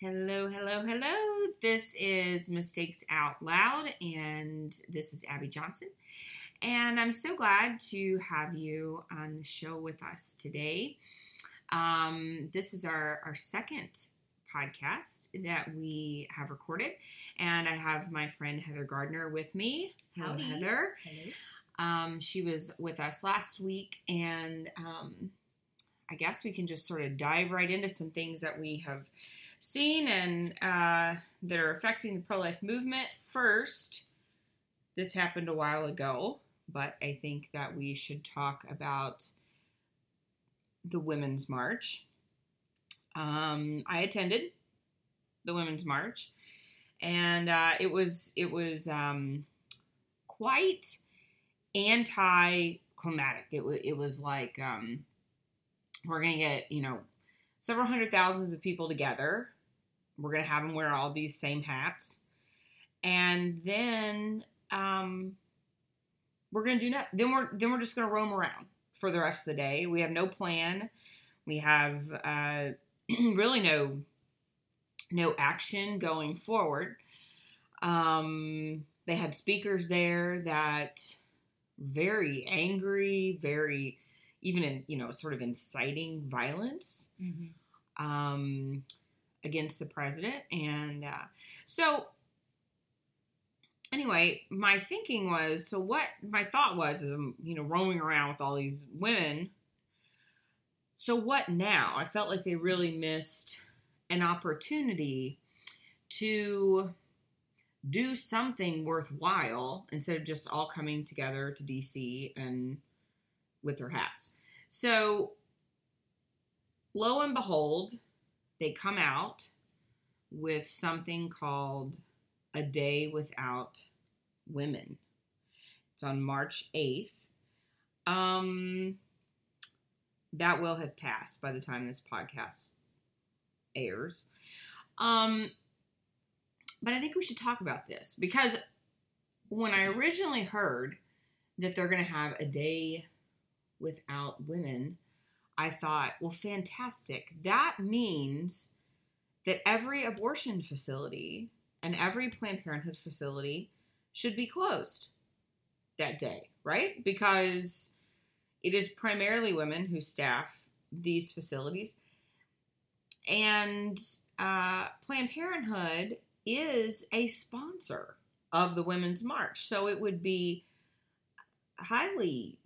Hello, hello, hello. This is Mistakes Out Loud, and this is Abby Johnson. And I'm so glad to have you on the show with us today. Um, this is our, our second podcast that we have recorded, and I have my friend Heather Gardner with me. Hello, Howdy. Heather. Hello. Um, she was with us last week, and um, I guess we can just sort of dive right into some things that we have seen and uh, that are affecting the pro life movement. First, this happened a while ago, but I think that we should talk about the Women's March. Um, I attended the Women's March, and uh, it was it was um, quite anti-climatic. It was it was like um, we're gonna get you know several hundred thousands of people together. We're gonna have them wear all these same hats, and then um, we're gonna do nothing. Then we're then we're just gonna roam around for the rest of the day. We have no plan. We have uh, really no no action going forward. Um, they had speakers there that very angry, very even in you know sort of inciting violence Mm-hmm. um, against the president. And uh, so, anyway, my thinking was so what my thought was is I'm, you know, roaming around with all these women. So, what now? I felt like they really missed an opportunity to do something worthwhile instead of just all coming together to DC and with their hats. So, lo and behold, they come out with something called A Day Without Women. It's on March 8th. Um, that will have passed by the time this podcast airs. Um, but I think we should talk about this because when I originally heard that they're going to have a day without women, I thought, well, fantastic. That means that every abortion facility and every Planned Parenthood facility should be closed that day, right? Because it is primarily women who staff these facilities. And uh, Planned Parenthood is a sponsor of the Women's March. So it would be highly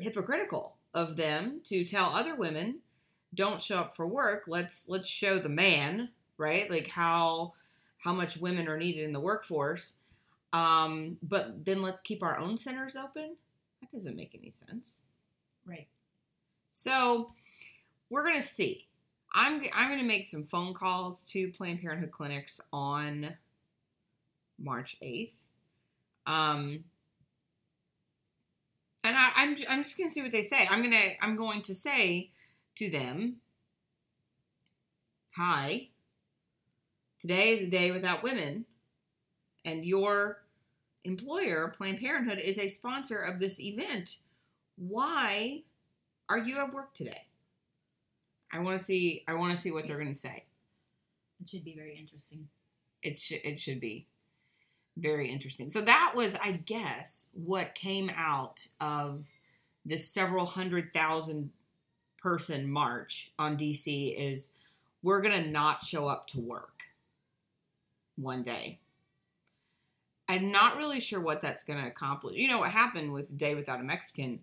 hypocritical of them to tell other women don't show up for work. Let's let's show the man right? Like how how much women are needed in the workforce. Um but then let's keep our own centers open? That doesn't make any sense. Right. so we're gonna see. I'm i'm gonna make some phone calls to planned parenthood clinics on march 8th um and I, I'm I'm just gonna see what they say. I'm gonna I'm going to say to them, "Hi, today is a day without women, and your employer, Planned Parenthood, is a sponsor of this event. Why are you at work today?" I want to see I want to see what they're gonna say. It should be very interesting. It should it should be very interesting. So that was, I guess, what came out of this several hundred thousand person march on DC is we're gonna not show up to work one day. I'm not really sure what that's gonna accomplish. You know what happened with Day Without a Mexican,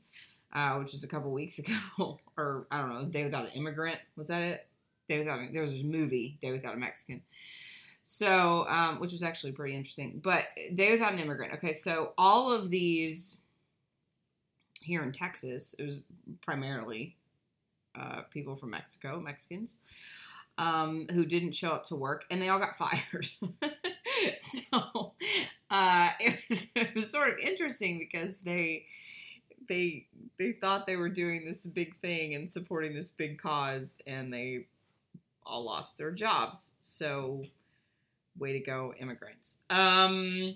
uh, which was a couple weeks ago, or I don't know, it was Day Without an Immigrant. Was that it? Day Without a, there was this movie, Day Without a Mexican. So, um, which was actually pretty interesting. But Day Without an Immigrant. Okay, so all of these here in Texas, it was primarily uh, people from Mexico, Mexicans, um, who didn't show up to work, and they all got fired. so uh, it, was, it was sort of interesting because they they they thought they were doing this big thing and supporting this big cause, and they all lost their jobs. So way to go immigrants um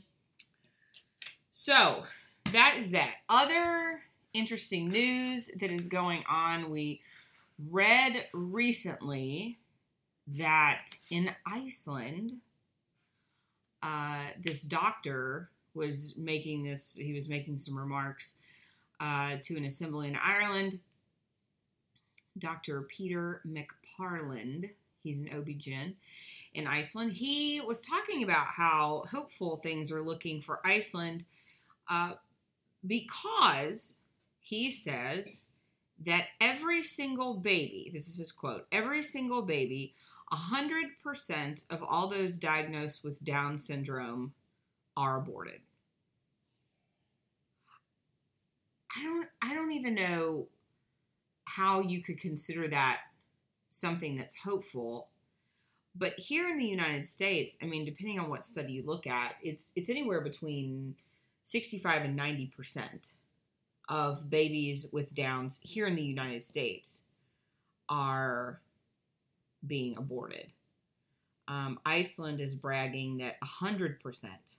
so that is that other interesting news that is going on we read recently that in Iceland, uh, this doctor was making this, he was making some remarks uh, to an assembly in Ireland. Dr. Peter McParland, he's an OB-GYN in Iceland. He was talking about how hopeful things are looking for Iceland uh, because he says that every single baby, this is his quote, every single baby, 100% of all those diagnosed with Down syndrome are aborted. I don't I don't even know how you could consider that something that's hopeful. But here in the United States, I mean, depending on what study you look at, it's it's anywhere between 65 and 90 percent of babies with Downs here in the United States are being aborted. Um, Iceland is bragging that 100 percent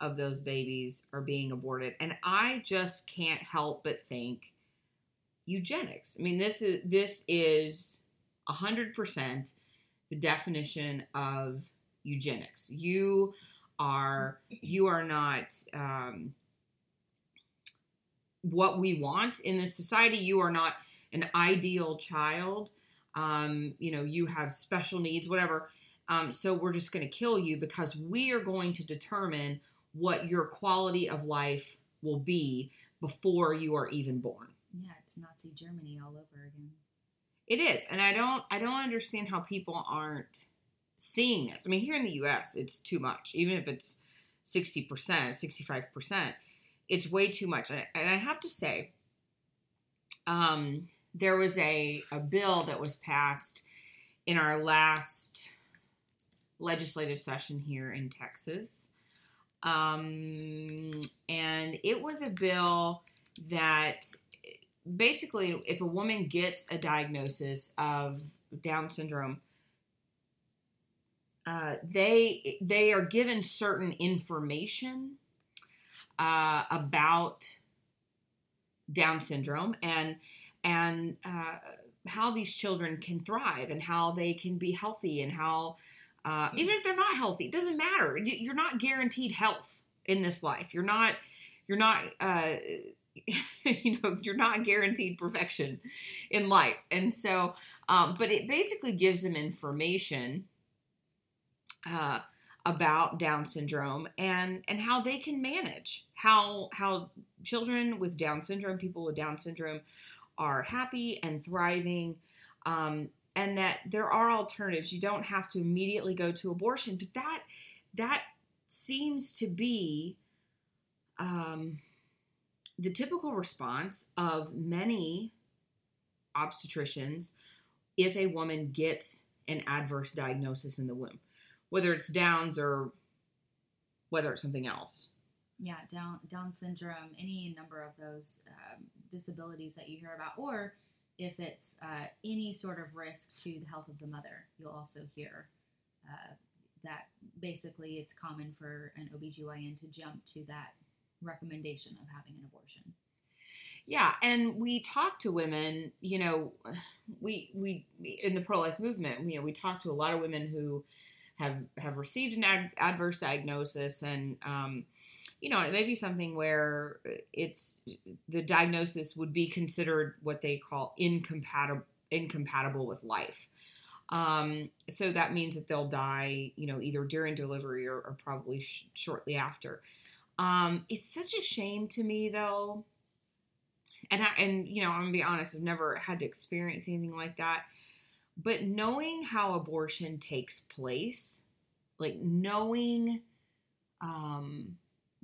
of those babies are being aborted, and I just can't help but think eugenics. I mean, this is this is 100 percent the definition of eugenics. You are you are not um, what we want in this society. You are not an ideal child. Um, you know, you have special needs, whatever. Um, so we're just going to kill you because we are going to determine what your quality of life will be before you are even born. Yeah, it's Nazi Germany all over again. It is, and I don't I don't understand how people aren't seeing this. I mean, here in the U.S., it's too much. Even if it's sixty percent, sixty five percent, it's way too much. And I have to say, um, there was a a bill that was passed in our last legislative session here in Texas, um, and it was a bill that basically, if a woman gets a diagnosis of Down syndrome, uh, they they are given certain information uh, about Down syndrome and and uh, how these children can thrive and how they can be healthy and how uh, even if they're not healthy, it doesn't matter. You're not guaranteed health in this life. You're not you're not uh, you know you're not guaranteed perfection in life. And so um, but it basically gives them information uh, about down syndrome and and how they can manage how how children with down syndrome people with down syndrome are happy and thriving um, and that there are alternatives. You don't have to immediately go to abortion but that that seems to be um, the typical response of many obstetricians if a woman gets an adverse diagnosis in the womb, whether it's Downs or whether it's something else. Yeah, Down Down syndrome, any number of those um, disabilities that you hear about, or if it's uh, any sort of risk to the health of the mother, you'll also hear uh, that basically it's common for an OBGYN to jump to that recommendation of having an abortion. Yeah, and we talk to women, you know, we we in the pro-life movement, you know, we talk to a lot of women who have have received an ad- adverse diagnosis and um, you know, it may be something where it's the diagnosis would be considered what they call incompatible incompatible with life. Um, so that means that they'll die, you know, either during delivery or, or probably sh- shortly after. Um, it's such a shame to me though. And I, and you know, I'm gonna be honest, I've never had to experience anything like that. But knowing how abortion takes place, like knowing um,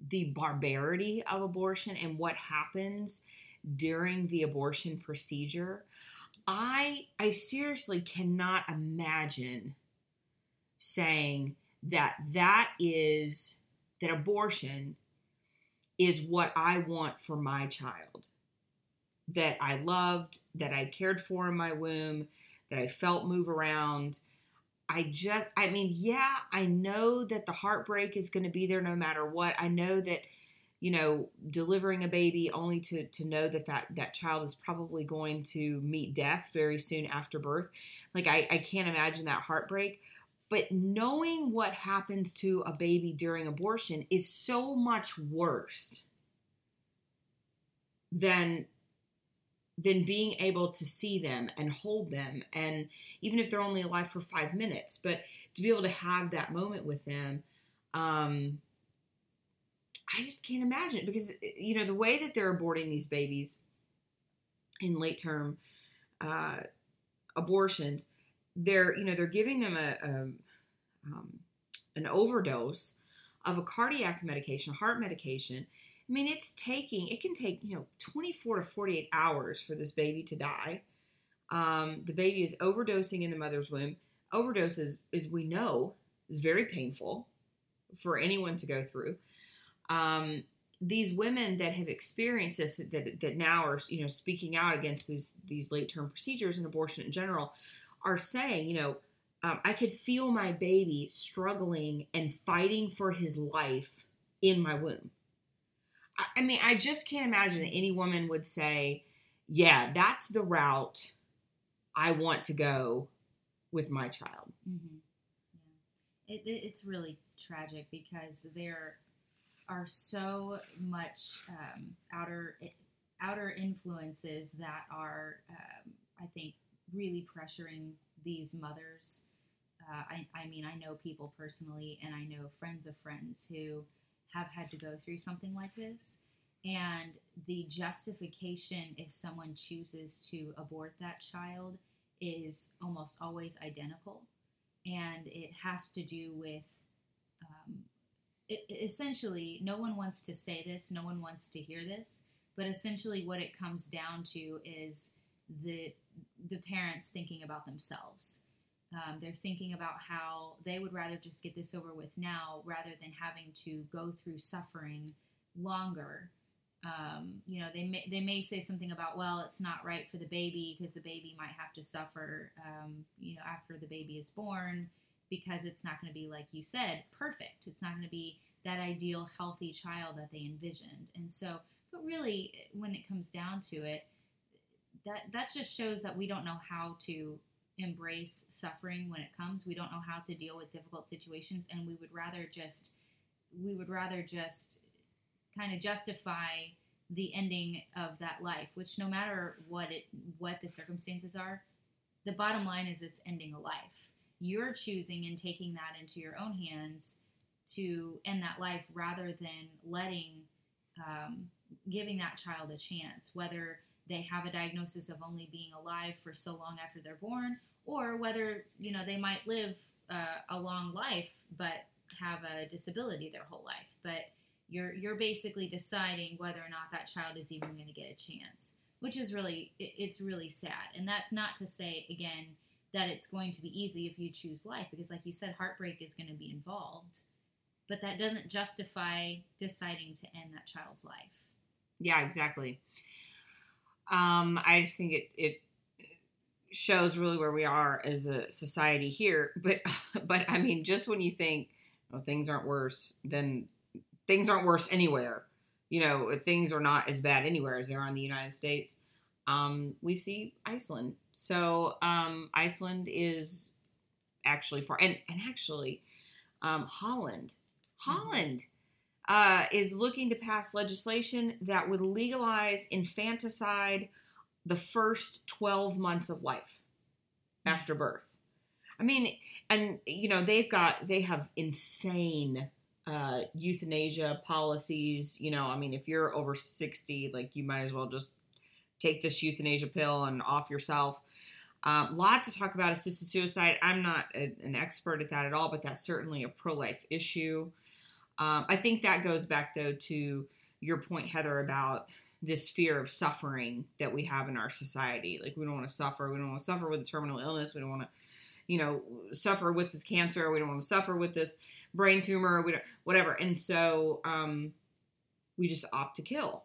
the barbarity of abortion and what happens during the abortion procedure, I I seriously cannot imagine saying that that is that abortion is what I want for my child. That I loved, that I cared for in my womb, that I felt move around. I just, I mean, yeah, I know that the heartbreak is going to be there no matter what. I know that you know, delivering a baby only to to know that that that child is probably going to meet death very soon after birth. Like I, I can't imagine that heartbreak. But knowing what happens to a baby during abortion is so much worse than than being able to see them and hold them and even if they're only alive for five minutes. But to be able to have that moment with them um i just can't imagine because you know the way that they're aborting these babies in late term uh abortions they're you know they're giving them a, a um, an overdose of a cardiac medication heart medication I mean, it's taking, it can take, you know, 24 to 48 hours for this baby to die. Um, the baby is overdosing in the mother's womb. Overdoses, as we know, is very painful for anyone to go through. Um, these women that have experienced this, that, that now are, you know, speaking out against these, these late term procedures and abortion in general, are saying, you know, um, I could feel my baby struggling and fighting for his life in my womb. I mean, I just can't imagine that any woman would say, "Yeah, that's the route I want to go with my child." Mm-hmm. Yeah, it, it, it's really tragic because there are so much um, outer outer influences that are, um, I think, really pressuring these mothers. Uh, I, I mean, I know people personally, and I know friends of friends who have had to go through something like this. And the justification, if someone chooses to abort that child, is almost always identical. And it has to do with um, it, essentially, no one wants to say this, no one wants to hear this, but essentially, what it comes down to is the the parents thinking about themselves um, they're thinking about how they would rather just get this over with now rather than having to go through suffering longer. Um, you know, they may, they may say something about, well, it's not right for the baby because the baby might have to suffer, um, you know, after the baby is born because it's not going to be, like you said, perfect. It's not going to be that ideal, healthy child that they envisioned. And so, but really, when it comes down to it, that that just shows that we don't know how to embrace suffering when it comes. We don't know how to deal with difficult situations, and we would rather just we would rather just kind of justify the ending of that life, which no matter what it what the circumstances are, the bottom line is it's ending a life. You're choosing and taking that into your own hands to end that life rather than letting um, giving that child a chance, whether they have a diagnosis of only being alive for so long after they're born, or whether you know they might live uh, a long life but have a disability their whole life. But you're you're basically deciding whether or not that child is even going to get a chance, which is really it, it's really sad. And that's not to say again that it's going to be easy if you choose life, because like you said, heartbreak is going to be involved. But that doesn't justify deciding to end that child's life. Yeah, exactly. Um, I just think it, it shows really where we are as a society here. But but I mean, just when you think well, things aren't worse, then things aren't worse anywhere. You know, things are not as bad anywhere as they are in the United States. Um, we see Iceland. So um, Iceland is actually far, and and actually um, Holland, mm-hmm. Uh, is looking to pass legislation that would legalize infanticide the first 12 months of life after birth. I mean, and you know, they've got they have insane uh, euthanasia policies. You know, I mean, if you're over 60, like you might as well just take this euthanasia pill and off yourself. Um, lots to talk about assisted suicide. I'm not a, an expert at that at all, but that's certainly a pro life issue. Um, I think that goes back though to your point, Heather, about this fear of suffering that we have in our society. Like we don't want to suffer. We don't want to suffer with a terminal illness. We don't want to, you know, suffer with this cancer. We don't want to suffer with this brain tumor. We don't, whatever. And so um, we just opt to kill.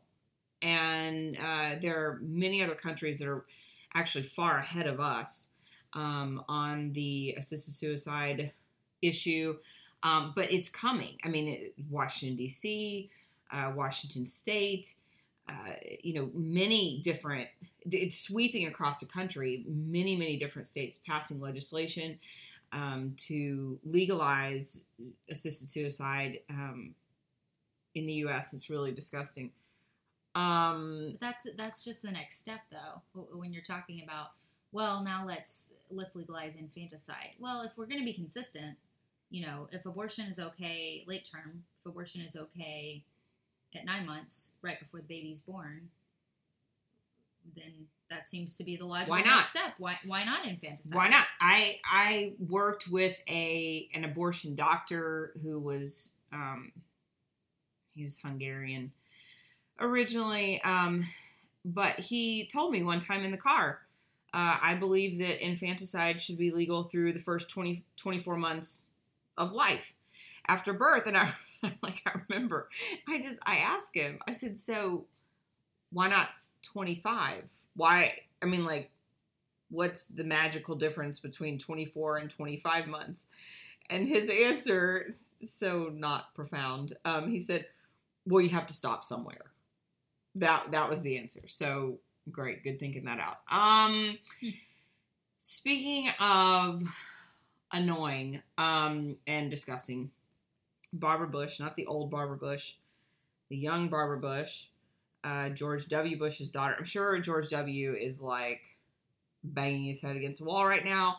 And uh, there are many other countries that are actually far ahead of us um, on the assisted suicide issue. Um, but it's coming. I mean, Washington D.C., uh, Washington State. Uh, you know, many different, it's sweeping across the country, many, many different states passing legislation um, to legalize assisted suicide um, in the U.S. It's really disgusting. Um, that's that's just the next step, though. When you're talking about, well, now let's let's legalize infanticide. Well, if we're going to be consistent, you know, if abortion is okay late term, if abortion is okay at nine months, right before the baby's born, then that seems to be the logical Why not? next step. Why why not infanticide? Why not? I I worked with a an abortion doctor who was um, he was Hungarian originally, um, but he told me one time in the car, uh, I believe that infanticide should be legal through the first 20, 24 months of life after birth, and I like I remember I just I asked him I said so why not twenty five why I mean like what's the magical difference between 24 and 25 months? And his answer is so not profound. Um, he said, "Well, you have to stop somewhere." That that was the answer. So great, good thinking that out. Um, Hmm. speaking of annoying um, and disgusting, Barbara Bush, not the old Barbara Bush, the young Barbara Bush, uh, George W. Bush's daughter. I'm sure George W. is like banging his head against the wall right now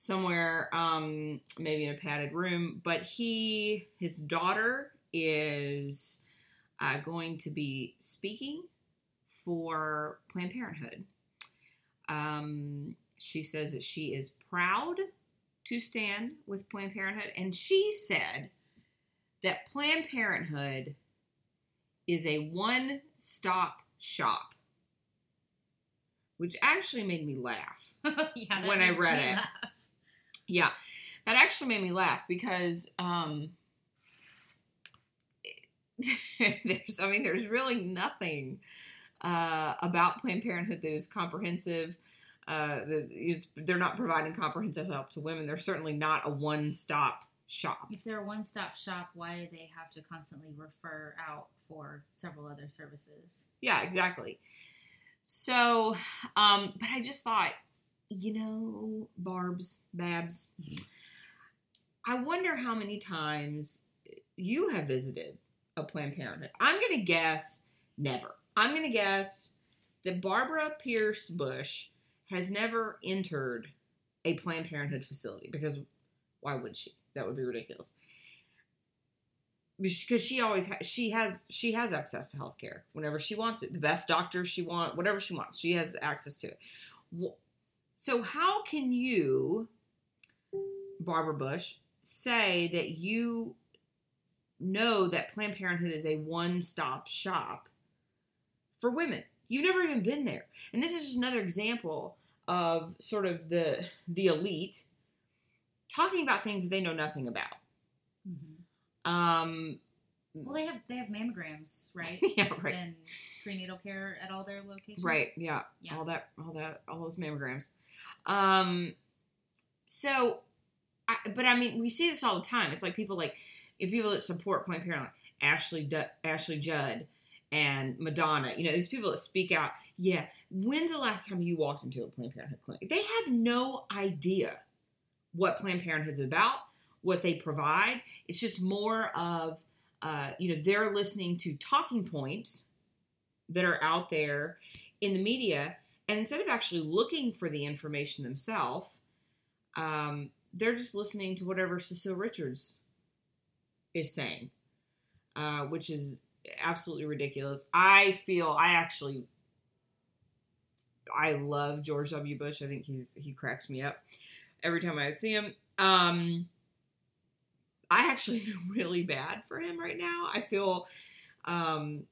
somewhere um maybe in a padded room but he his daughter is uh, going to be speaking for planned parenthood um she says that she is proud to stand with planned parenthood and she said that planned parenthood is a one-stop shop which actually made me laugh yeah, When I read it. laugh. Yeah, that actually made me laugh because um, there's, I mean, there's really nothing uh, about Planned Parenthood that is comprehensive. Uh, they're not providing comprehensive help to women. They're certainly not a one-stop shop. If they're a one-stop shop, why do they have to constantly refer out for several other services? Yeah, exactly. So, um, but I just thought, you know, Barb's, Babs, I wonder how many times you have visited a Planned Parenthood. I'm going to guess never. I'm going to guess that Barbara Pierce Bush has never entered a Planned Parenthood facility because why would she? That would be ridiculous. Because she always ha- she has she has access to health care whenever she wants it. The best doctor she want, whatever she wants, she has access to it. So how can you, Barbara Bush, say that you know that Planned Parenthood is a one-stop shop for women? You've never even been there, and this is just another example of sort of the the elite talking about things they know nothing about. Um, Well, they have they have mammograms, right? yeah, right. And prenatal care at all their locations. Right. Yeah. Yeah. All that. All that. All those mammograms. Um. So, I, but I mean, we see this all the time. It's like people like if people that support Planned Parenthood, like Ashley Du- Ashley Judd and Madonna. You know, these people that speak out. Yeah. When's the last time you walked into a Planned Parenthood clinic? They have no idea what Planned Parenthood's about, what they provide. It's just more of, uh, you know, they're listening to talking points that are out there in the media, and instead of actually looking for the information themselves, um, they're just listening to whatever Cecile Richards is saying, uh, which is absolutely ridiculous. I feel I actually I love George W. Bush. I think he's he cracks me up every time I see him. Um, I actually feel really bad for him right now. I feel um,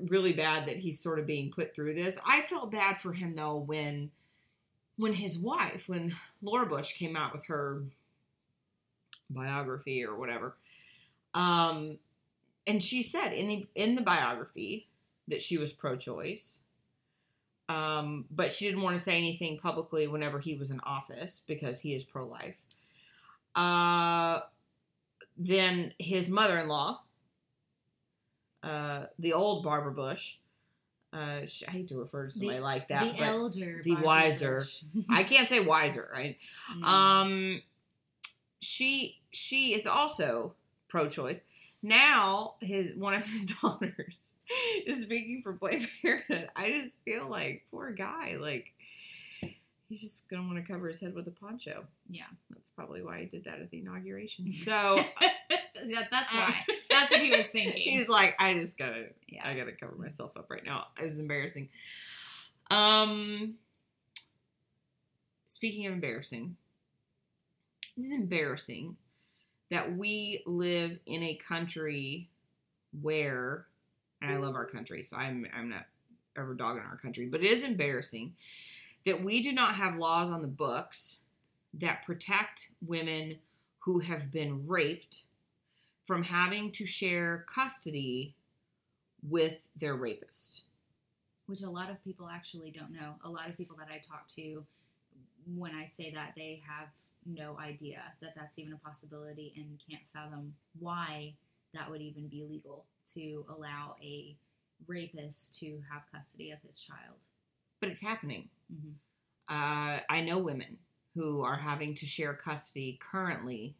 really bad that he's sort of being put through this. I felt bad for him though when when his wife, when Laura Bush came out with her biography or whatever, um, and she said in the in the biography that she was pro-choice. Um, but she didn't want to say anything publicly whenever he was in office because he is pro-life. Uh, then his mother-in-law uh, the old Barbara Bush. Uh, I hate to refer to somebody The- like that, the elder, the Barbara wiser. I can't say wiser, right? No. Um, she she is also pro-choice. Now his one of his daughters is speaking for Planned Parenthood. I just feel like poor guy, like he's just gonna want to cover his head with a poncho. yeah, That's probably why he did that at the inauguration. So that, that's why. That's what he was thinking. he's like, I just gotta yeah. I gotta cover myself up right now. It's embarrassing. Um, speaking of embarrassing, it is embarrassing that we live in a country where, and I love our country, so I'm I'm not ever dogging our country, but it is embarrassing that we do not have laws on the books that protect women who have been raped from having to share custody with their rapist. which a lot of people actually don't know. A lot of people that I talk to, when I say that, they have no idea that that's even a possibility and can't fathom why that would even be legal to allow a rapist to have custody of his child. But it's happening. hmm Uh, I know women who are having to share custody currently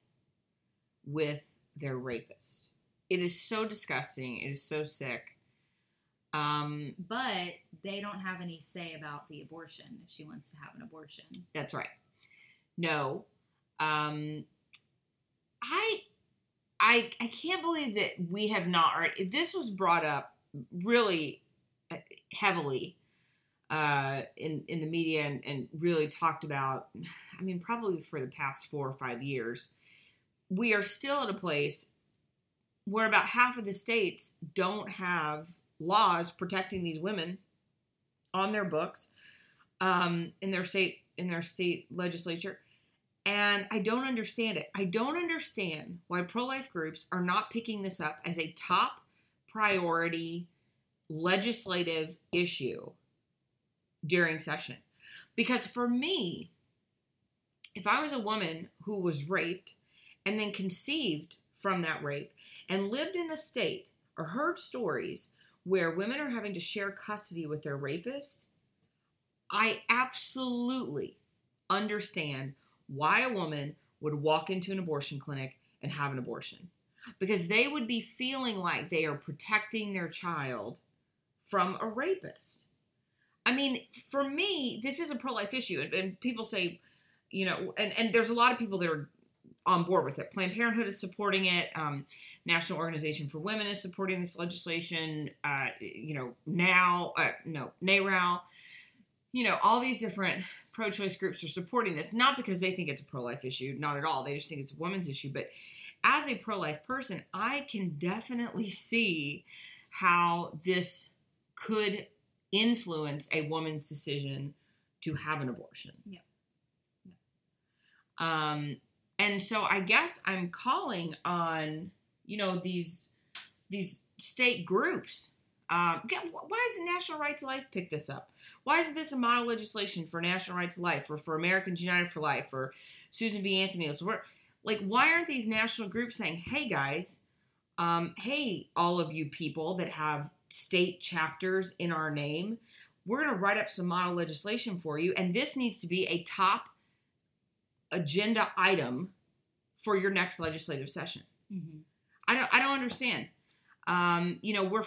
with their rapist. It is so disgusting. It is so sick. Um, But they don't have any say about the abortion if she wants to have an abortion. That's right. No. Um I I I can't believe that we have not already this was brought up really uh, heavily uh in in the media and, and really talked about I mean probably for the past 4 or 5 years. We are still at a place where about half of the states don't have laws protecting these women on their books um, in their state in their state legislature and i don't understand it. I don't understand why pro-life groups are not picking this up as a top priority legislative issue during session. Because for me if i was a woman who was raped and then conceived from that rape and lived in a state or heard stories where women are having to share custody with their rapist I absolutely understand why a woman would walk into an abortion clinic and have an abortion because they would be feeling like they are protecting their child from a rapist. I mean, for me, this is a pro life issue. And, and people say, you know, and, and there's a lot of people that are on board with it. Planned Parenthood is supporting it. Um, National Organization for Women is supporting this legislation. Uh, you know, now, uh, no, NARAL you know, all these different pro choice groups are supporting this, not because they think it's a pro life issue, not at all. They just think it's a women's issue. But as a pro life person, I can definitely see how this could influence a woman's decision to have an abortion. Yeah. Um, and so I guess I'm calling on, you know, these these state groups. Um, why the National Right to Life pick this up? Why isn't this a model legislation for National Right to Life or for Americans United for Life or Susan B. Anthony? So like, why aren't these national groups saying, hey guys, um, hey, all of you people that have state chapters in our name, we're going to write up some model legislation for you, and this needs to be a top agenda item for your next legislative session. hmm I don't I don't understand. Um, you know, we're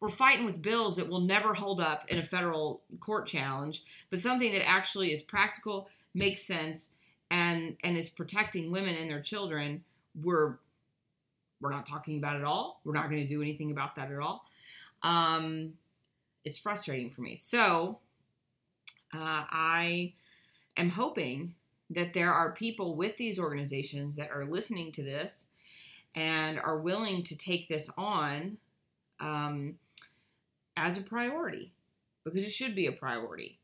we're fighting with bills that will never hold up in a federal court challenge, but something that actually is practical, makes sense, and and is protecting women and their children. We're we're not talking about it all. We're not going to do anything about that at all. Um, it's frustrating for me. So uh, I am hoping that there are people with these organizations that are listening to this and are willing to take this on um, as a priority because it should be a priority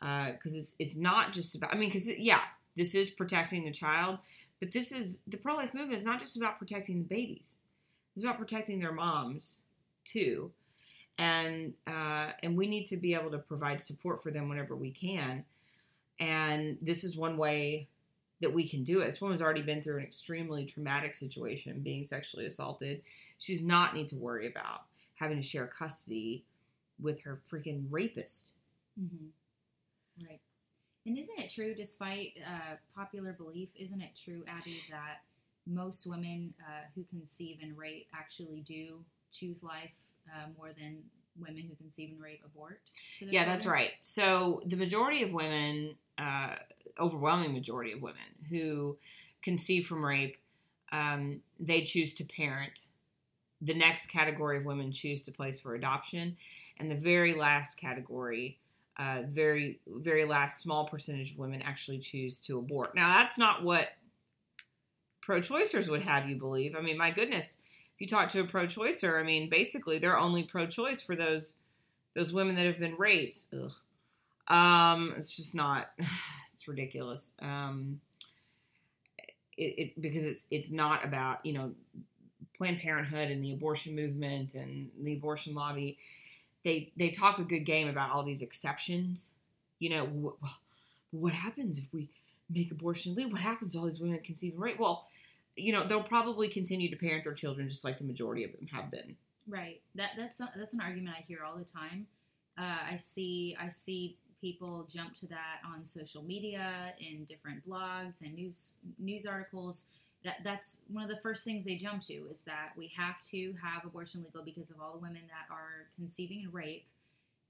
because it's it's not just about. I mean, because yeah, this is protecting the child, but this is the pro life movement is not just about protecting the babies. It's about protecting their moms too, and uh, and we need to be able to provide support for them whenever we can. And this is one way that we can do it. This woman's already been through an extremely traumatic situation, being sexually assaulted. She does not need to worry about having to share custody with her freaking rapist. Mm-hmm. Right. And isn't it true, despite uh, popular belief, isn't it true, Abby, that most women uh, who conceive and rape actually do choose life uh, more than women who conceive and rape abort? Yeah, that's right. So the majority of women, uh, overwhelming majority of women who conceive from rape, um, they choose to parent. The next category of women choose to place for adoption, and the very last category, uh, very very last small percentage of women actually choose to abort. Now that's not what pro-choicers would have you believe. I mean, my goodness, if you talk to a pro-choicer, I mean, basically they're only pro-choice for those those women that have been raped. Ugh. Um, it's just not. It's ridiculous. Um, it, it because it's it's not about you know Planned Parenthood and the abortion movement and the abortion lobby. They they talk a good game about all these exceptions. You know, what, what happens if we make abortion legal? What happens to all these women that conceive and rape? Well, you know, they'll probably continue to parent their children just like the majority of them have been. Right. That that's a, that's an argument I hear all the time. Uh, I see I see people jump to that on social media in different blogs and news news articles. That that's one of the first things they jump to is that we have to have abortion legal because of all the women that are conceiving and rape.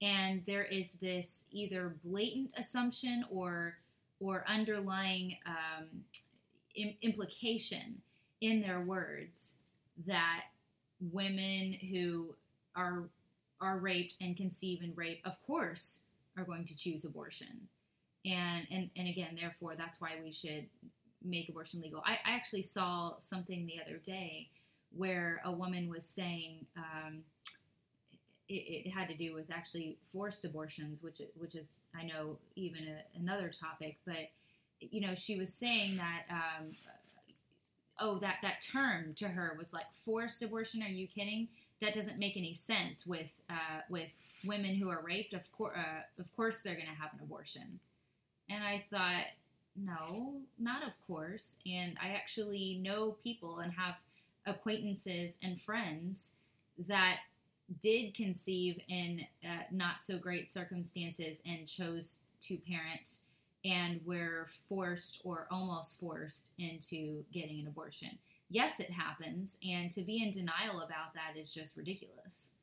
And there is this either blatant assumption or or underlying um, implication in their words that women who are are raped and conceive and rape, of course, are going to choose abortion. And and and again, therefore, that's why we should make abortion legal. I, I actually saw something the other day where a woman was saying um, it, it, had to do with actually forced abortions, which which is I know even a, another topic, but you know she was saying that um, oh, that that term to her was like forced abortion. Are you kidding? That doesn't make any sense with uh, with women who are raped. Of course, uh, of course, they're going to have an abortion. And I thought, no, not of course. And I actually know people and have acquaintances and friends that did conceive in uh, not so great circumstances and chose to parent and were forced or almost forced into getting an abortion. Yes, it happens, and to be in denial about that is just ridiculous.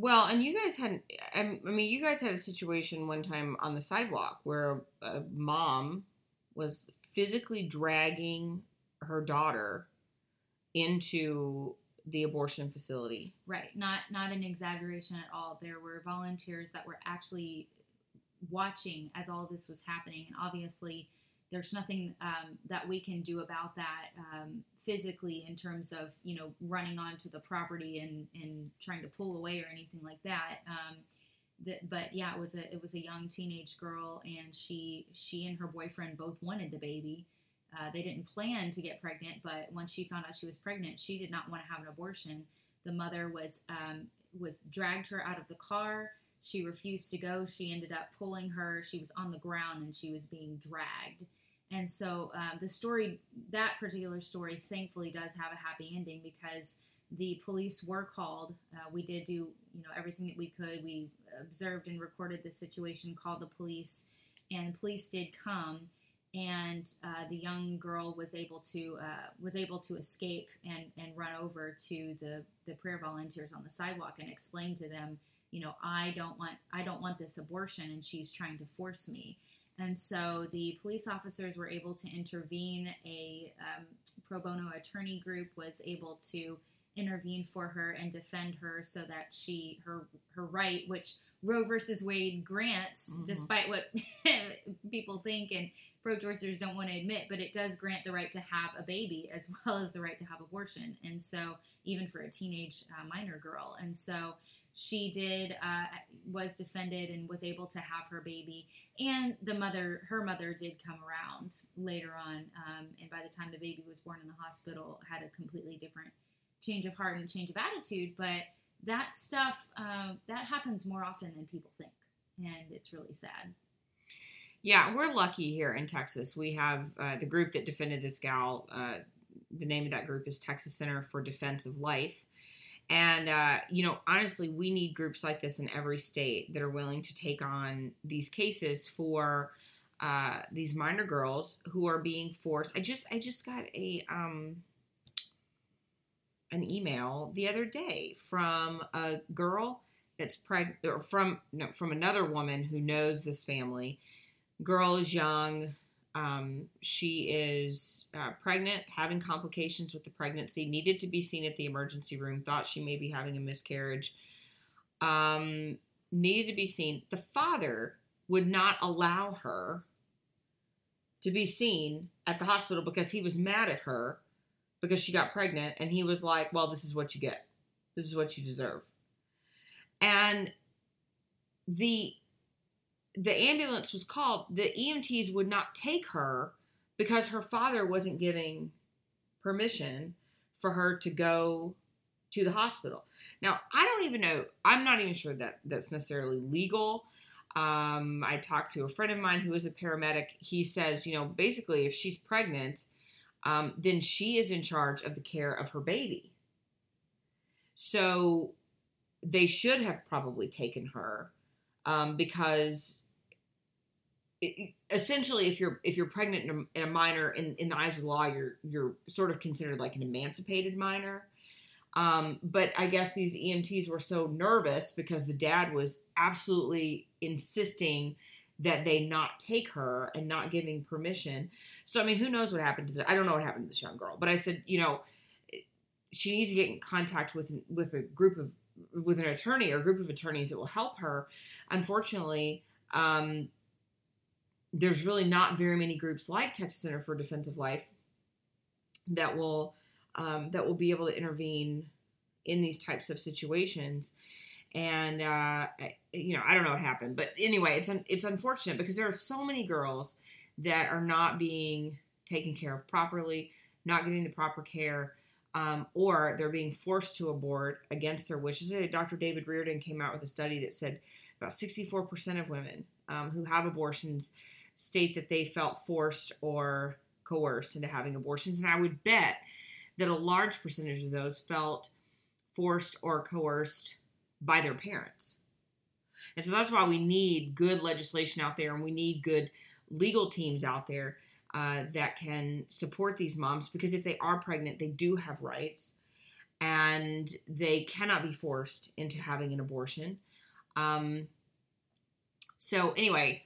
Well, and you guys had, I mean, you guys had a situation one time on the sidewalk where a mom was physically dragging her daughter into the abortion facility. Right. Not not an exaggeration at all. There were volunteers that were actually watching as all this was happening. And obviously, there's nothing um, that we can do about that um, physically in terms of you know running onto the property and, and trying to pull away or anything like that. Um, but yeah, it was a it was a young teenage girl, and she she and her boyfriend both wanted the baby. Uh, they didn't plan to get pregnant, but once she found out she was pregnant, she did not want to have an abortion. The mother was um, was dragged her out of the car she refused to go. She ended up pulling her. She was on the ground and she was being dragged. And so um, the story, that particular story, thankfully does have a happy ending because the police were called. Uh, we did do, you know, everything that we could. We observed and recorded the situation, called the police, and police did come. And uh, the young girl was able to uh, was able to escape and, and run over to the the prayer volunteers on the sidewalk and explain to them you know, I don't want I don't want this abortion and she's trying to force me. And so the police officers were able to intervene. A um, pro bono attorney group was able to intervene for her and defend her so that she her her right, which Roe versus Wade grants, mm-hmm. despite what people think and pro-choicers don't want to admit, but it does grant the right to have a baby as well as the right to have abortion. And so even for a teenage uh, minor girl, and so she did uh, was defended and was able to have her baby and the mother her mother did come around later on um, and by the time the baby was born in the hospital had a completely different change of heart and change of attitude but that stuff uh, that happens more often than people think and it's really sad Yeah, we're lucky here in Texas. We have uh, the group that defended this gal. Uh, the name of that group is Texas Center for Defense of Life. And, uh, you know, honestly, we need groups like this in every state that are willing to take on these cases for uh, these minor girls who are being forced. I just, I just got a, um, an email the other day from a girl that's pregnant, or from, no, from another woman who knows this family. Girl is young, um, she is uh, pregnant, having complications with the pregnancy, needed to be seen at the emergency room, thought she may be having a miscarriage, um, needed to be seen. The father would not allow her to be seen at the hospital because he was mad at her because she got pregnant and he was like, Well, this is what you get, this is what you deserve. And the the ambulance was called, the EMTs would not take her because her father wasn't giving permission for her to go to the hospital. Now, I don't even know, I'm not even sure that that's necessarily legal. Um, I talked to a friend of mine who is a paramedic. He says, you know, basically, if she's pregnant, um, then she is in charge of the care of her baby. So they should have probably taken her um, because it, essentially, if you're if you're pregnant and a, minor in, in the eyes of the law, you're you're sort of considered like an emancipated minor. Um, but I guess these EMTs were so nervous because the dad was absolutely insisting that they not take her and not giving permission. So I mean, who knows what happened to this? I don't know what happened to this young girl, but I said, you know, she needs to get in contact with with a group of with an attorney or group of attorneys that will help her. Unfortunately, um, there's really not very many groups like Texas Center for Defense of Life that will um, that will be able to intervene in these types of situations. And uh, you know, I don't know what happened, but anyway, it's un- it's unfortunate because there are so many girls that are not being taken care of properly, not getting the proper care, um, or they're being forced to abort against their wishes. Dr. David Reardon came out with a study that said about 64% of women um, who have abortions state that they felt forced or coerced into having abortions. And I would bet that a large percentage of those felt forced or coerced by their parents. And so that's why we need good legislation out there and we need good legal teams out there uh, that can support these moms because if they are pregnant, they do have rights and they cannot be forced into having an abortion. Um, so, anyway,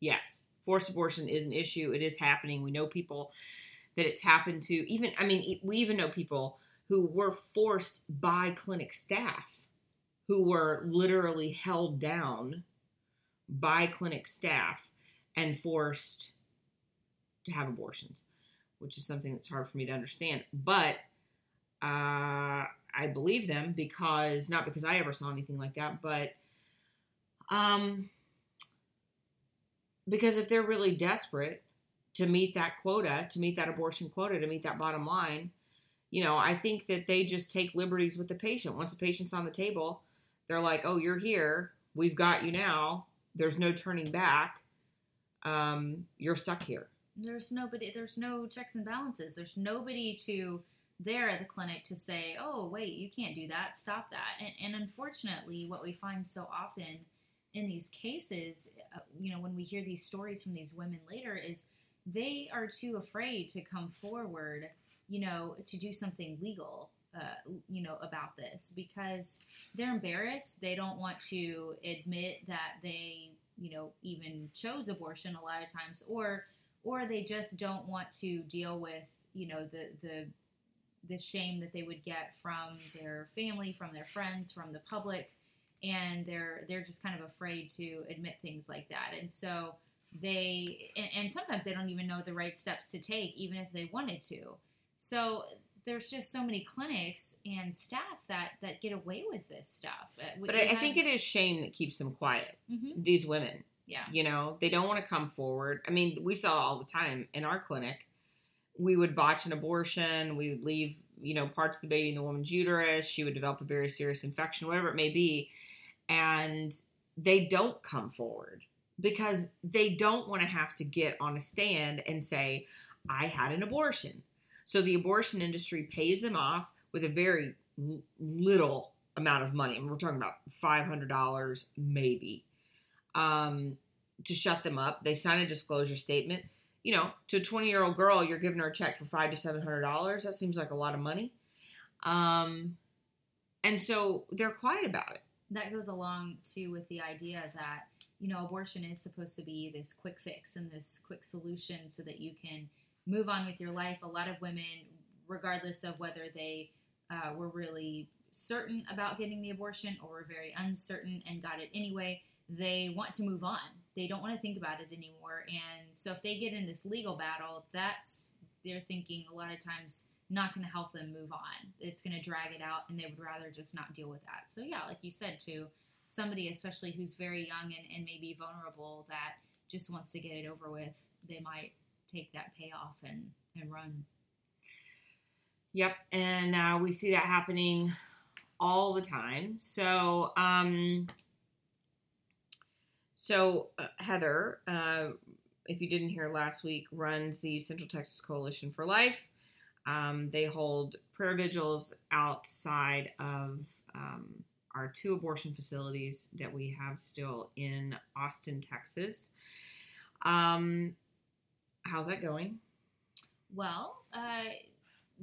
yes, forced abortion is an issue. It is happening. We know people that it's happened to. Even, I mean, we even know people who were forced by clinic staff, who were literally held down by clinic staff and forced to have abortions, which is something that's hard for me to understand. But uh, I believe them because not because I ever saw anything like that, but um, because if they're really desperate to meet that quota, to meet that abortion quota, to meet that bottom line, you know, I think that they just take liberties with the patient. Once the patient's on the table, they're like, "Oh, you're here. We've got you now. There's no turning back. Um, you're stuck here." There's nobody. There's no checks and balances. There's nobody to there at the clinic to say, "Oh, wait, you can't do that. Stop that." And, and unfortunately, what we find so often in these cases, uh, you know, when we hear these stories from these women later, is they are too afraid to come forward, you know, to do something legal, uh, you know, about this because they're embarrassed. They don't want to admit that they, you know, even chose abortion a lot of times, or or they just don't want to deal with, you know, the the the shame that they would get from their family, from their friends, from the public. And they're they're just kind of afraid to admit things like that. And so they and, and, sometimes they don't even know the right steps to take even if they wanted to. So there's just so many clinics and staff that that get away with this stuff. Uh, but I, I, think it is shame that keeps them quiet. Mm-hmm. these women yeah you know they don't want to come forward i mean we saw all the time in our clinic we would botch an abortion we would leave you know parts of the baby in the woman's uterus she would develop a very serious infection whatever it may be and they don't come forward because they don't want to have to get on a stand and say, I had an abortion. So the abortion industry pays them off with a very little amount of money. Mean, we're talking about $500 maybe um, to shut them up. They sign a disclosure statement. You know, to a 20 year old girl, you're giving her a check for five to $700. That seems like a lot of money. Um, and so they're quiet about it. That goes along too with the idea that you know abortion is supposed to be this quick fix and this quick solution so that you can move on with your life. A lot of women, regardless of whether they uh, were really certain about getting the abortion or were very uncertain and got it anyway, they want to move on. They don't want to think about it anymore. And so if they get in this legal battle, that's they're thinking a lot of times not going to help them move on. It's going to drag it out, and they would rather just not deal with that. So yeah, like you said, to somebody especially who's very young and, and maybe vulnerable that just wants to get it over with, they might take that payoff and and run. Yep, and uh, we see that happening all the time. So, um, so uh, Heather, uh, if you didn't hear last week, runs the Central Texas Coalition for Life. Um, they hold prayer vigils outside of um, our two abortion facilities that we have still in Austin, Texas. Um, how's that going? Well, uh,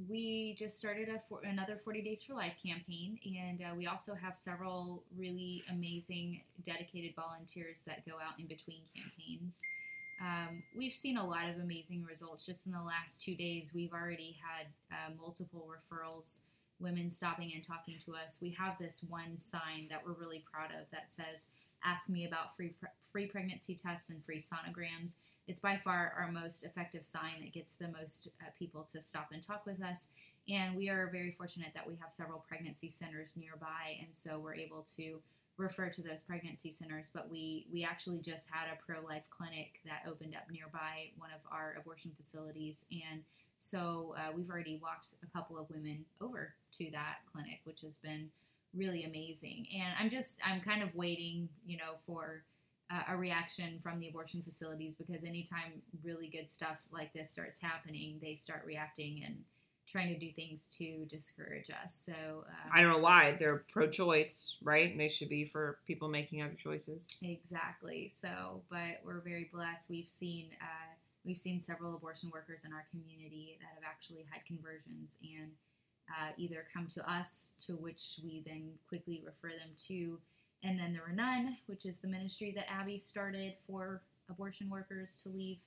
we just started a for, another 40 Days for Life campaign, and uh, we also have several really amazing dedicated volunteers that go out in between campaigns. Um, we've seen a lot of amazing results just in the last two days. We've already had uh, multiple referrals, women stopping and talking to us. We have this one sign that we're really proud of that says, Ask me about free, free pregnancy tests and free sonograms. It's by far our most effective sign that gets the most uh, people to stop and talk with us. And we are very fortunate that we have several pregnancy centers nearby, and so we're able to refer to those pregnancy centers. But we we actually just had a pro life clinic that opened up nearby one of our abortion facilities, and so uh, we've already walked a couple of women over to that clinic, which has been really amazing. And I'm just I'm kind of waiting, you know, for a reaction from the abortion facilities because anytime really good stuff like this starts happening, they start reacting and trying to do things to discourage us. So uh, I don't know why they're pro-choice, right? And they should be for people making other choices. Exactly. So, but we're very blessed. We've seen uh, we've seen several abortion workers in our community that have actually had conversions and uh, either come to us, to which we then quickly refer them to And Then There Were None, which is the ministry that Abby started for abortion workers to leave,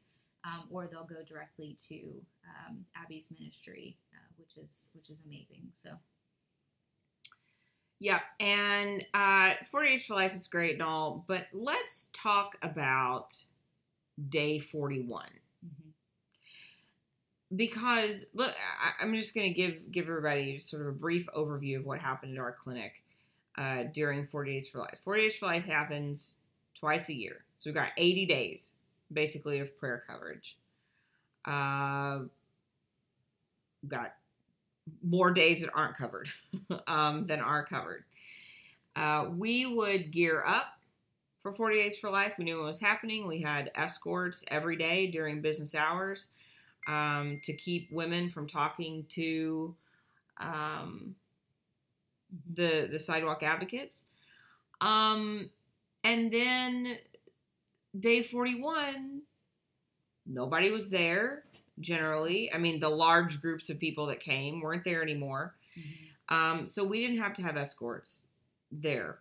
um, or they'll go directly to um, Abby's ministry, uh, which is which is amazing. So. Yep, and uh, 40 Days for Life is great and all, but let's talk about day 41 mhm. because look I, i'm just going to give give everybody sort of a brief overview of what happened at our clinic uh, during 40 days for life 40 days for life happens twice a year so we've got 80 days basically of prayer coverage uh, got more days that aren't covered um, than are covered uh, we would gear up for 40 Days for Life. We knew what was happening. We had escorts every day during business hours um, to keep women from talking to um, the the sidewalk advocates. Um, and then day 41, nobody was there generally. I mean, the large groups of people that came weren't there anymore. Mhm. Um, so we didn't have to have escorts there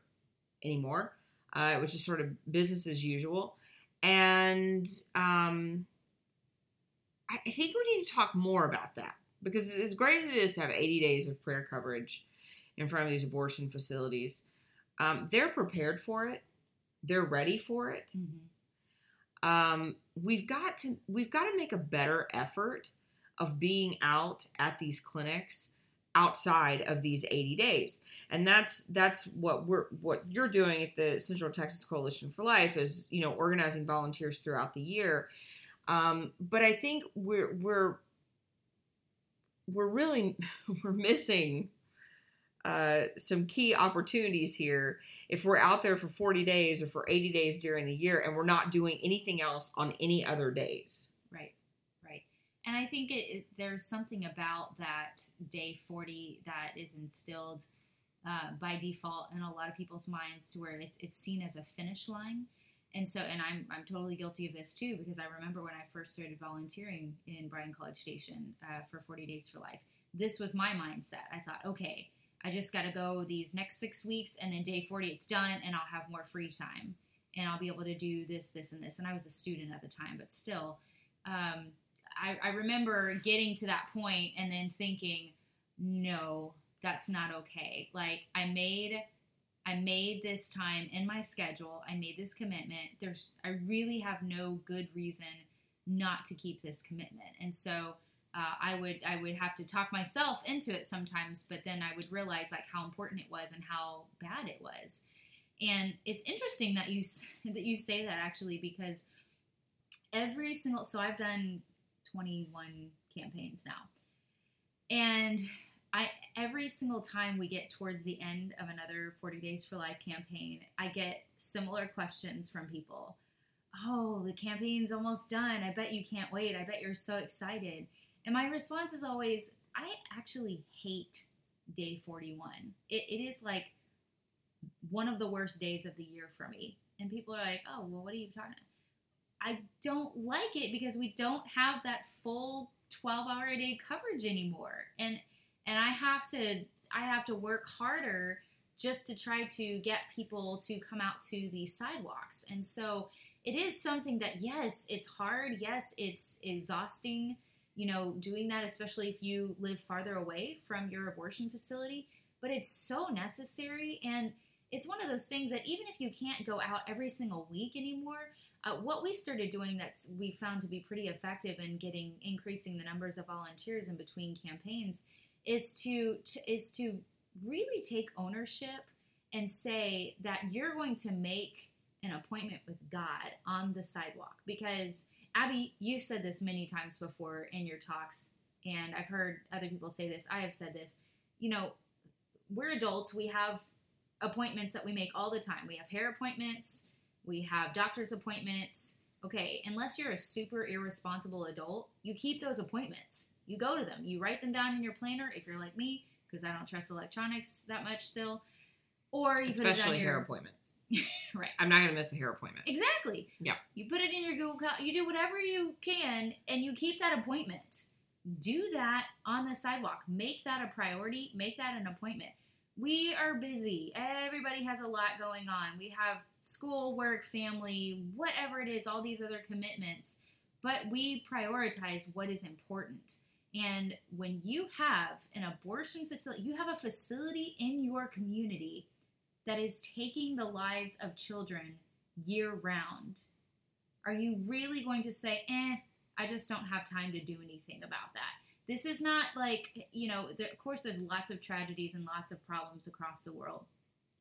anymore. Uh, it was just sort of business as usual. And um, I I think we need to talk more about that because as great as it is to have 80 days of prayer coverage in front of these abortion facilities, um, they're prepared for it. They're ready for it. Mhm. Um, we've got to we've got to make a better effort of being out at these clinics outside of these 80 days and that's that's what we're what you're doing at the central texas coalition for life is you know organizing volunteers throughout the year um, but i think we're we're we're really we're missing uh, some key opportunities here if we're out there for 40 days or for 80 days during the year and we're not doing anything else on any other days. Right, right. And I think it, it, there's something about that day 40 that is instilled uh, by default in a lot of people's minds to where it's it's seen as a finish line. And so, and I'm I'm totally guilty of this too because I remember when I first started volunteering in Bryan College Station uh, for 40 Days for Life. This was my mindset. I thought, okay, I just got to go these next six weeks, and then day 40 it's done, and I'll have more free time, and I'll be able to do this, this, and this. And I was a student at the time, but still, um, I, I remember getting to that point and then thinking, no, that's not okay. Like I made I made this time in my schedule. I made this commitment. There's I really have no good reason not to keep this commitment. And so uh, I would I would have to talk myself into it sometimes, but then I would realize like how important it was and how bad it was. And it's interesting that you that you say that actually because every single so I've done 21 campaigns now. And I every single time we get towards the end of another 40 Days for Life campaign, I get similar questions from people. Oh, the campaign's almost done. I bet you can't wait. I bet you're so excited. And my response is always, I actually hate day 41. It, it is like one of the worst days of the year for me. And people are like, oh, well, what are you talking about? I don't like it because we don't have that full 12 hour a day coverage anymore. And and I have to I have to work harder just to try to get people to come out to the sidewalks. And so it is something that yes, it's hard. Yes, it's exhausting, you know, doing that especially if you live farther away from your abortion facility, but it's so necessary and it's one of those things that even if you can't go out every single week anymore, uh, what we started doing that's we found to be pretty effective in getting increasing the numbers of volunteers in between campaigns is to, to is to really take ownership and say that you're going to make an appointment with God on the sidewalk. Because Abby, you've said this many times before in your talks, and I've heard other people say this. I have said this. You know, we're adults. We have appointments that we make all the time. We have hair appointments. We have doctor's appointments. Okay, unless you're a super irresponsible adult, you keep those appointments. You go to them. You write them down in your planner if you're like me, because I don't trust electronics that much still. Or you especially put it on hair appointments. right. I'm not gonna miss a hair appointment. Exactly. Yeah. You put it in your Google. Cal- You do whatever you can, and you keep that appointment. Do that on the sidewalk. Make that a priority. Make that an appointment. We are busy. Everybody has a lot going on. We have school, work, family, whatever it is, all these other commitments. But we prioritize what is important. And when you have an abortion facility, you have a facility in your community that is taking the lives of children year round. Are you really going to say, eh, I just don't have time to do anything about that? This is not like, you know, there, of course, there's lots of tragedies and lots of problems across the world.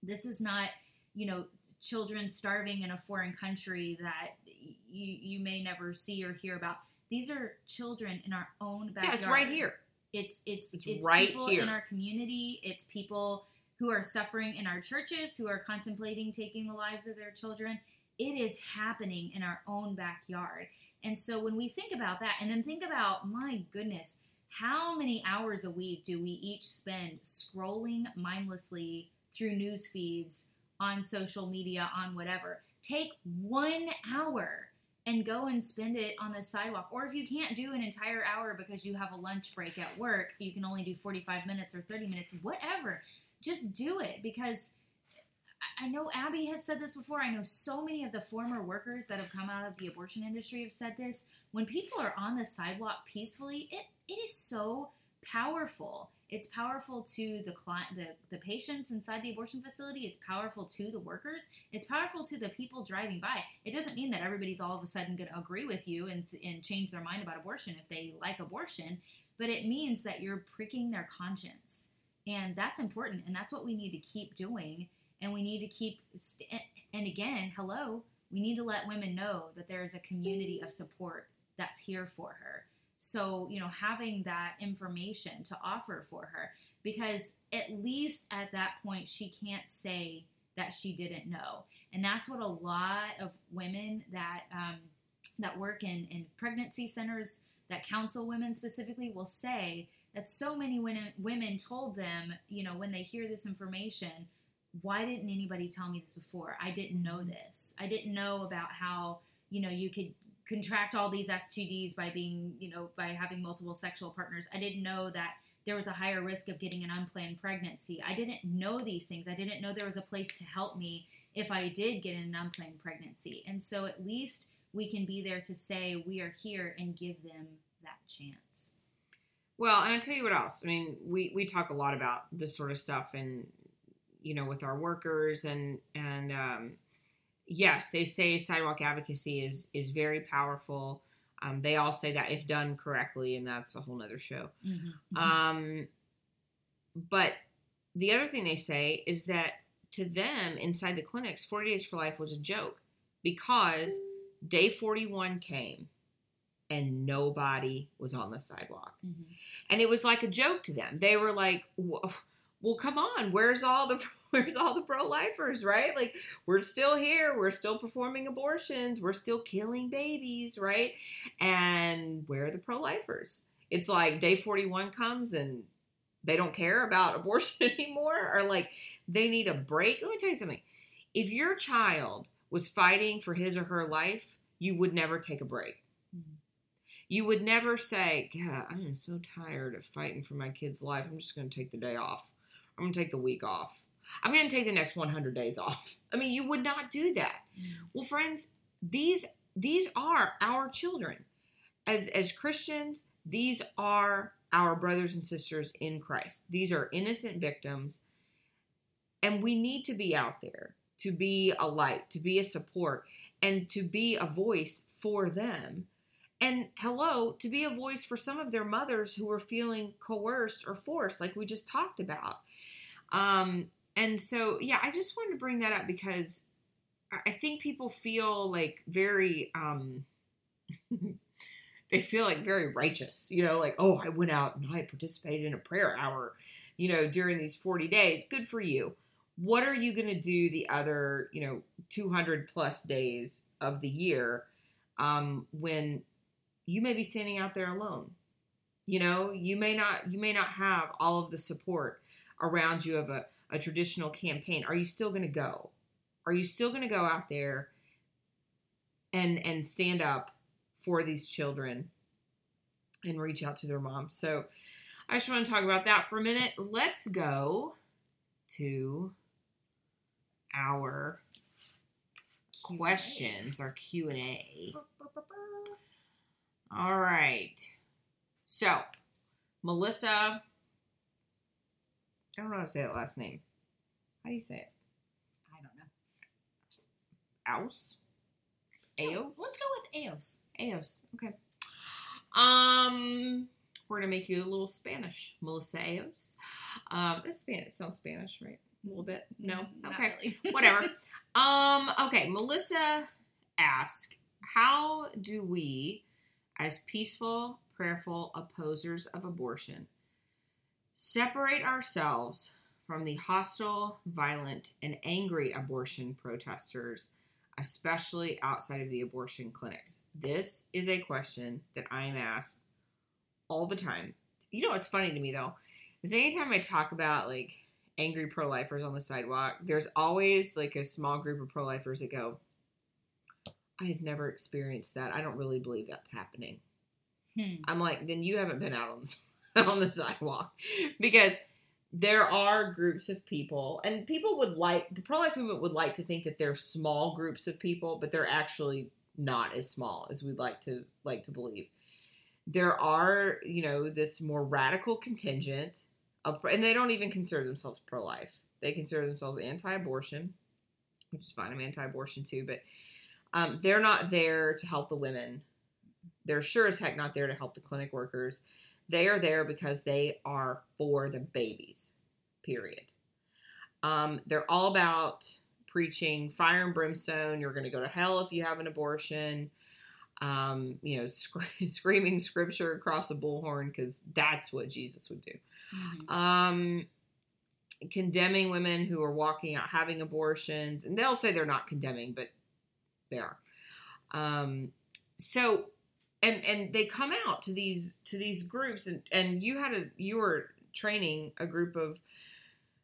This is not, you know, children starving in a foreign country that you, you may never see or hear about. These are children in our own backyard. Yeah, it's right here. It's it's It's it's, right people here. in our community. It's people who are suffering in our churches who are contemplating taking the lives of their children. It is happening in our own backyard. And so when we think about that, and then think about my goodness, how many hours a week do we each spend scrolling mindlessly through news feeds on social media on whatever? Take one hour and go and spend it on the sidewalk. Or if you can't do an entire hour because you have a lunch break at work, you can only do 45 minutes or 30 minutes, whatever. Just do it because I- know Abby has said this before. I know so many of the former workers that have come out of the abortion industry have said this. When people are on the sidewalk peacefully, it, it is so powerful. It's powerful to the client, the, the patients inside the abortion facility. It's powerful to the workers. It's powerful to the people driving by. It doesn't mean that everybody's all of a sudden going to agree with you and, and change their mind about abortion if they like abortion, but it means that you're pricking their conscience. And that's important. And that's what we need to keep doing. And we need to keep, st- and again, hello, we need to let women know that there is a community of support that's here for her. So, you know, having that information to offer for her. because at least at that point she can't say that she didn't know and that's what a lot of women that um, that work in, in pregnancy centers that counsel women specifically will say that so many women, women told them you know when they hear this information why didn't anybody tell me this before i didn't know this i didn't know about how you know you could contract all these STDs by being, you know, by having multiple sexual partners. I didn't know that there was a higher risk of getting an unplanned pregnancy. I didn't know these things. I didn't know there was a place to help me if I did get an unplanned pregnancy. And so at least we can be there to say we are here and give them that chance. Well, and I tell you what else. I mean, we we talk a lot about this sort of stuff, and you know, with our workers, and and um, yes, they say sidewalk advocacy is is very powerful. Um, they all say that if done correctly, and that's a whole nother show. Mm-hmm. Um, but the other thing they say is that to them inside the clinics, 40 Days for Life was a joke because day 41 came and nobody was on the sidewalk. Mm-hmm. And it was like a joke to them. They were like, well, come on, where's all the where's all the pro-lifers, right? Like we're still here, we're still performing abortions, we're still killing babies, right? And where are the pro-lifers? It's like day 41 comes and they don't care about abortion anymore or like they need a break. Let me tell you something. If your child was fighting for his or her life, you would never take a break. You would never say, God, I am so tired of fighting for my kid's life. I'm just going to take the day off. I'm going to take the week off. I'm going to take the next 100 days off. I mean, you would not do that. Mm. Well, friends, these these are our children. As as Christians, these are our brothers and sisters in Christ. These are innocent victims. And we need to be out there to be a light, to be a support, and to be a voice for them. And hello, to be a voice for some of their mothers who were feeling coerced or forced, like we just talked about. Um, and so, yeah, I just wanted to bring that up because I think people feel like very, um, they feel like very righteous, you know, like, oh, I went out and I participated in a prayer hour, you know, during these 40 days. Good for you. What are you going to do the other, you know, 200 plus days of the year um, when you may be standing out there alone? You know, you may not, you may not have all of the support around you of a, a traditional campaign. Are you still going to go? Are you still going to go out there and and stand up for these children and reach out to their moms? So I just want to talk about that for a minute. Let's go to our questions, our Q&A. All right. So, Melissa, I don't know how to say that last name. How do you say it? I don't know. Aus? Aos? Let's go with Eos. Eos. Okay. Um, we're gonna make you a little Spanish, Melissa Eos. Um, it's Spanish. It sounds Spanish, right? A little bit. No. Mm, Not okay. really. Whatever. Um. Okay. Melissa asked, "How do we, as peaceful, prayerful opposers of abortion, separate ourselves from the hostile, violent, and angry abortion protesters?" especially outside of the abortion clinics? This is a question that I am asked all the time. You know what's funny to me though is anytime I talk about like angry pro lifers on the sidewalk, there's always like a small group of pro lifers that go, I have never experienced that. I don't really believe that's happening. Hmm. I'm like, then you haven't been out on the, on the sidewalk because there are groups of people, and people would like the pro life movement would like to think that they're small groups of people, but they're actually not as small as we'd like to like to believe. There are, you know, this more radical contingent of, and they don't even consider themselves pro life. They consider themselves anti-abortion, which is fine. I'm anti-abortion too, but um, they're not there to help the women. They're sure as heck not there to help the clinic workers. They are there because they are for the babies, period. Um, they're all about preaching fire and brimstone. You're going to go to hell if you have an abortion. um, you know, sc- screaming scripture across a bullhorn because that's what Jesus would do. Mhm. Um, condemning women who are walking out having abortions, and they'll say they're not condemning, but they are. Um, so, and and they come out to these to these groups, and and you had a you were training a group of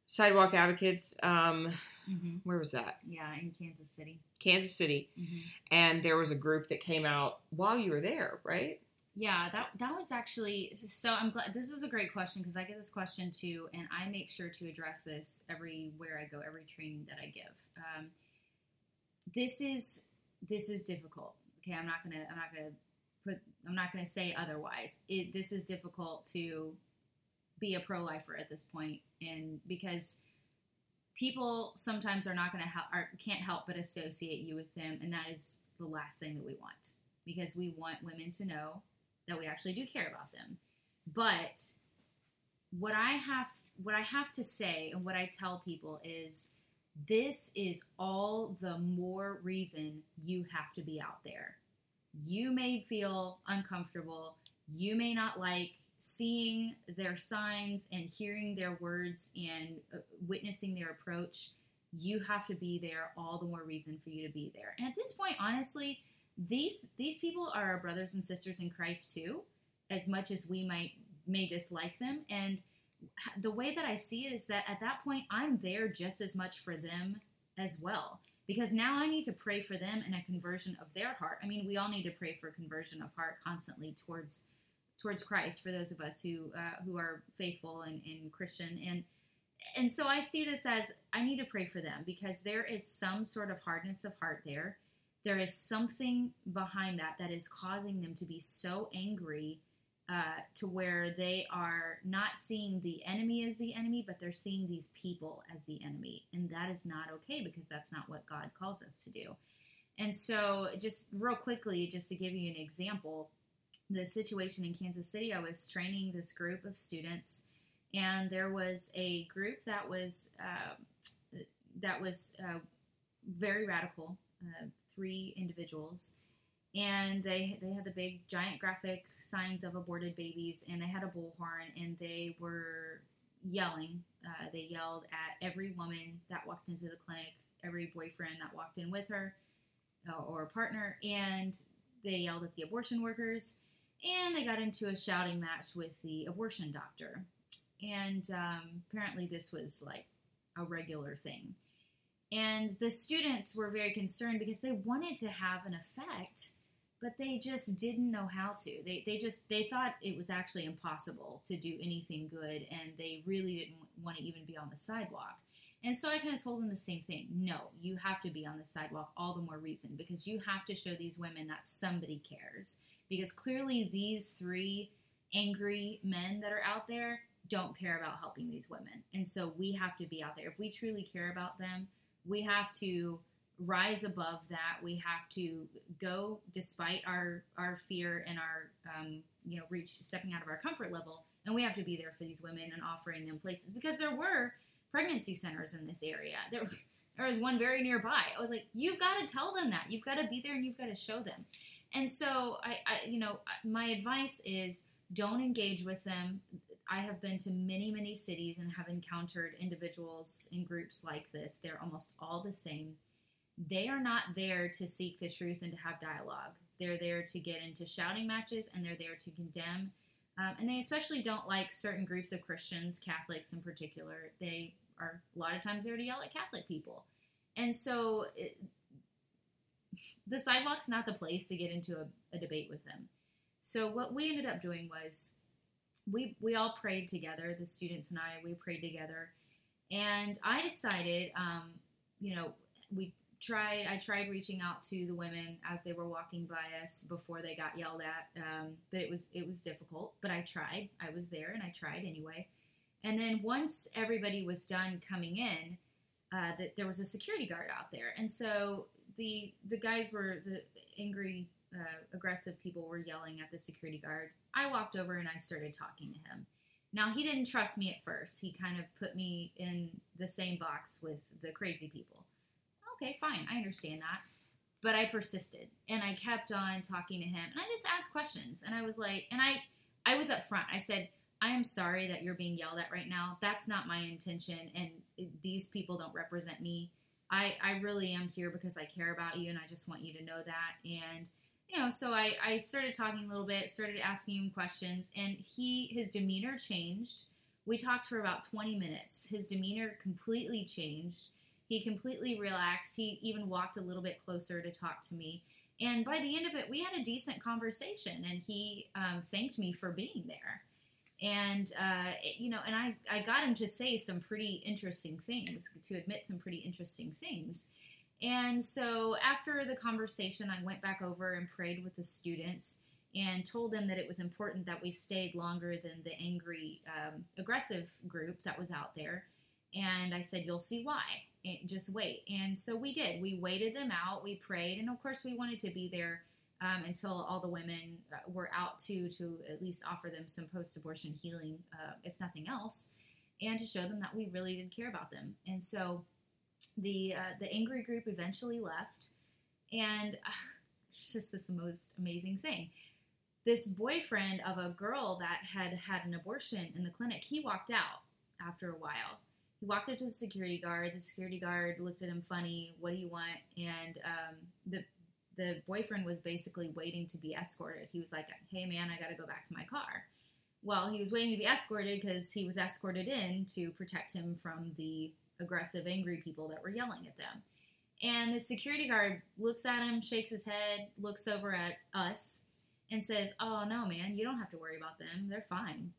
sidewalk advocates. Um, Mhm. where was that? Yeah, in Kansas City. Kansas City, Mhm. and there was a group that came out while you were there, right? Yeah, that that was actually so. I'm glad this is a great question because I get this question too, and I make sure to address this everywhere I go, every training that I give. Um, this is this is difficult. Okay, I'm not gonna I'm not gonna put I'm not gonna say otherwise. It this is difficult to be a pro lifer at this point, and because people sometimes are not gonna help are, can't help but associate you with them, and that is the last thing that we want because we want women to know that we actually do care about them. But what I have what I have to say and what I tell people is this is all the more reason you have to be out there. You may feel uncomfortable. You may not like seeing their signs and hearing their words and uh, witnessing their approach. You have to be there, all the more reason for you to be there. And at this point, honestly, these these people are our brothers and sisters in Christ too, as much as we might may dislike them. And the way that I see it is that at that point, I'm there just as much for them as well. Because now I need to pray for them and a conversion of their heart. I mean, we all need to pray for conversion of heart constantly towards towards Christ for those of us who uh, who are faithful and, and Christian and and so I see this as I need to pray for them because there is some sort of hardness of heart there there is something behind that that is causing them to be so angry uh, to where they are not seeing the enemy as the enemy, but they're seeing these people as the enemy. And that is not okay because that's not what God calls us to do. And so, just real quickly, just to give you an example, the situation in Kansas City, I was training this group of students, and there was a group that was uh, that was uh, very radical. Uh, three individuals, and they they had the big giant graphic signs of aborted babies, and they had a bullhorn, and they were yelling. Uh, they yelled at every woman that walked into the clinic, every boyfriend that walked in with her uh, or partner, and they yelled at the abortion workers, and they got into a shouting match with the abortion doctor. And um, apparently, this was like a regular thing. And the students were very concerned because they wanted to have an effect, but they just didn't know how to. They, they just they thought it was actually impossible to do anything good, and they really didn't want to even be on the sidewalk. And so I kind of told them the same thing. No, you have to be on the sidewalk, all the more reason, because you have to show these women that somebody cares. Because clearly, these three angry men that are out there don't care about helping these women. And so we have to be out there. If we truly care about them, we have to rise above that. We have to go despite our our fear and our um, you know reach stepping out of our comfort level, and we have to be there for these women and offering them places because there were pregnancy centers in this area. There there was one very nearby. I was like, you've got to tell them that. You've got to be there and you've got to show them. And so I, I you know my advice is don't engage with them. I have been to many, many cities and have encountered individuals in groups like this. They're almost all the same. They are not there to seek the truth and to have dialogue. They're there to get into shouting matches and they're there to condemn. Um, and they especially don't like certain groups of Christians, Catholics in particular. They are a lot of times there to yell at Catholic people. And so it, the sidewalk's not the place to get into a, a debate with them. So what we ended up doing was we we all prayed together. The students and I we prayed together, and I decided, um, you know, we tried. I tried reaching out to the women as they were walking by us before they got yelled at, um, but it was it was difficult. But I tried. I was there, and I tried anyway. And then once everybody was done coming in, uh, that there was a security guard out there, and so the the guys were the angry uh, aggressive people were yelling at the security guard. I walked over and I started talking to him. Now, he didn't trust me at first. He kind of put me in the same box with the crazy people. Okay, fine. I understand that. but I persisted and I kept on talking to him and I just asked questions and I was like, and I, I was up front. I said, I am sorry that you're being yelled at right now. That's not my intention, and these people don't represent me. I, I really am here because I care about you, and I just want you to know that. And you know, so I, I started talking a little bit, started asking him questions, and he his demeanor changed. We talked for about 20 minutes. His demeanor completely changed. He completely relaxed. He even walked a little bit closer to talk to me. And by the end of it, we had a decent conversation, and he um, thanked me for being there and uh, it, you know, and I I got him to say some pretty interesting things, to admit some pretty interesting things. And so after the conversation, I went back over and prayed with the students and told them that it was important that we stayed longer than the angry, um, aggressive group that was out there. And I said, You'll see why. Just wait. And so we did. We waited them out. We prayed. And of course, we wanted to be there um, until all the women uh, were out too, to at least offer them some post abortion healing, uh, if nothing else, and to show them that we really did care about them. And so the, uh, the angry group eventually left, and uh, it's just this most amazing thing. This boyfriend of a girl that had had an abortion in the clinic, he walked out after a while. He walked up to the security guard. The security guard looked at him funny. What do you want? And um, the the boyfriend was basically waiting to be escorted. He was like, "Hey man, I got to go back to my car." Well, he was waiting to be escorted because he was escorted in to protect him from the aggressive, angry people that were yelling at them. And the security guard looks at him, shakes his head, looks over at us, and says, Oh, no, man, you don't have to worry about them. They're fine.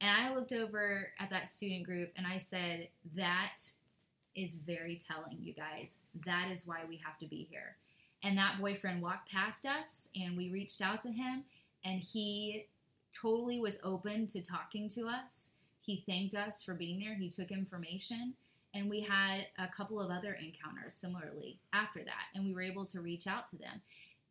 And I looked over at that student group and I said, That is very telling, you guys. That is why we have to be here. And that boyfriend walked past us and we reached out to him and he totally was open to talking to us. He thanked us for being there. He took information and we had a couple of other encounters similarly after that and we were able to reach out to them.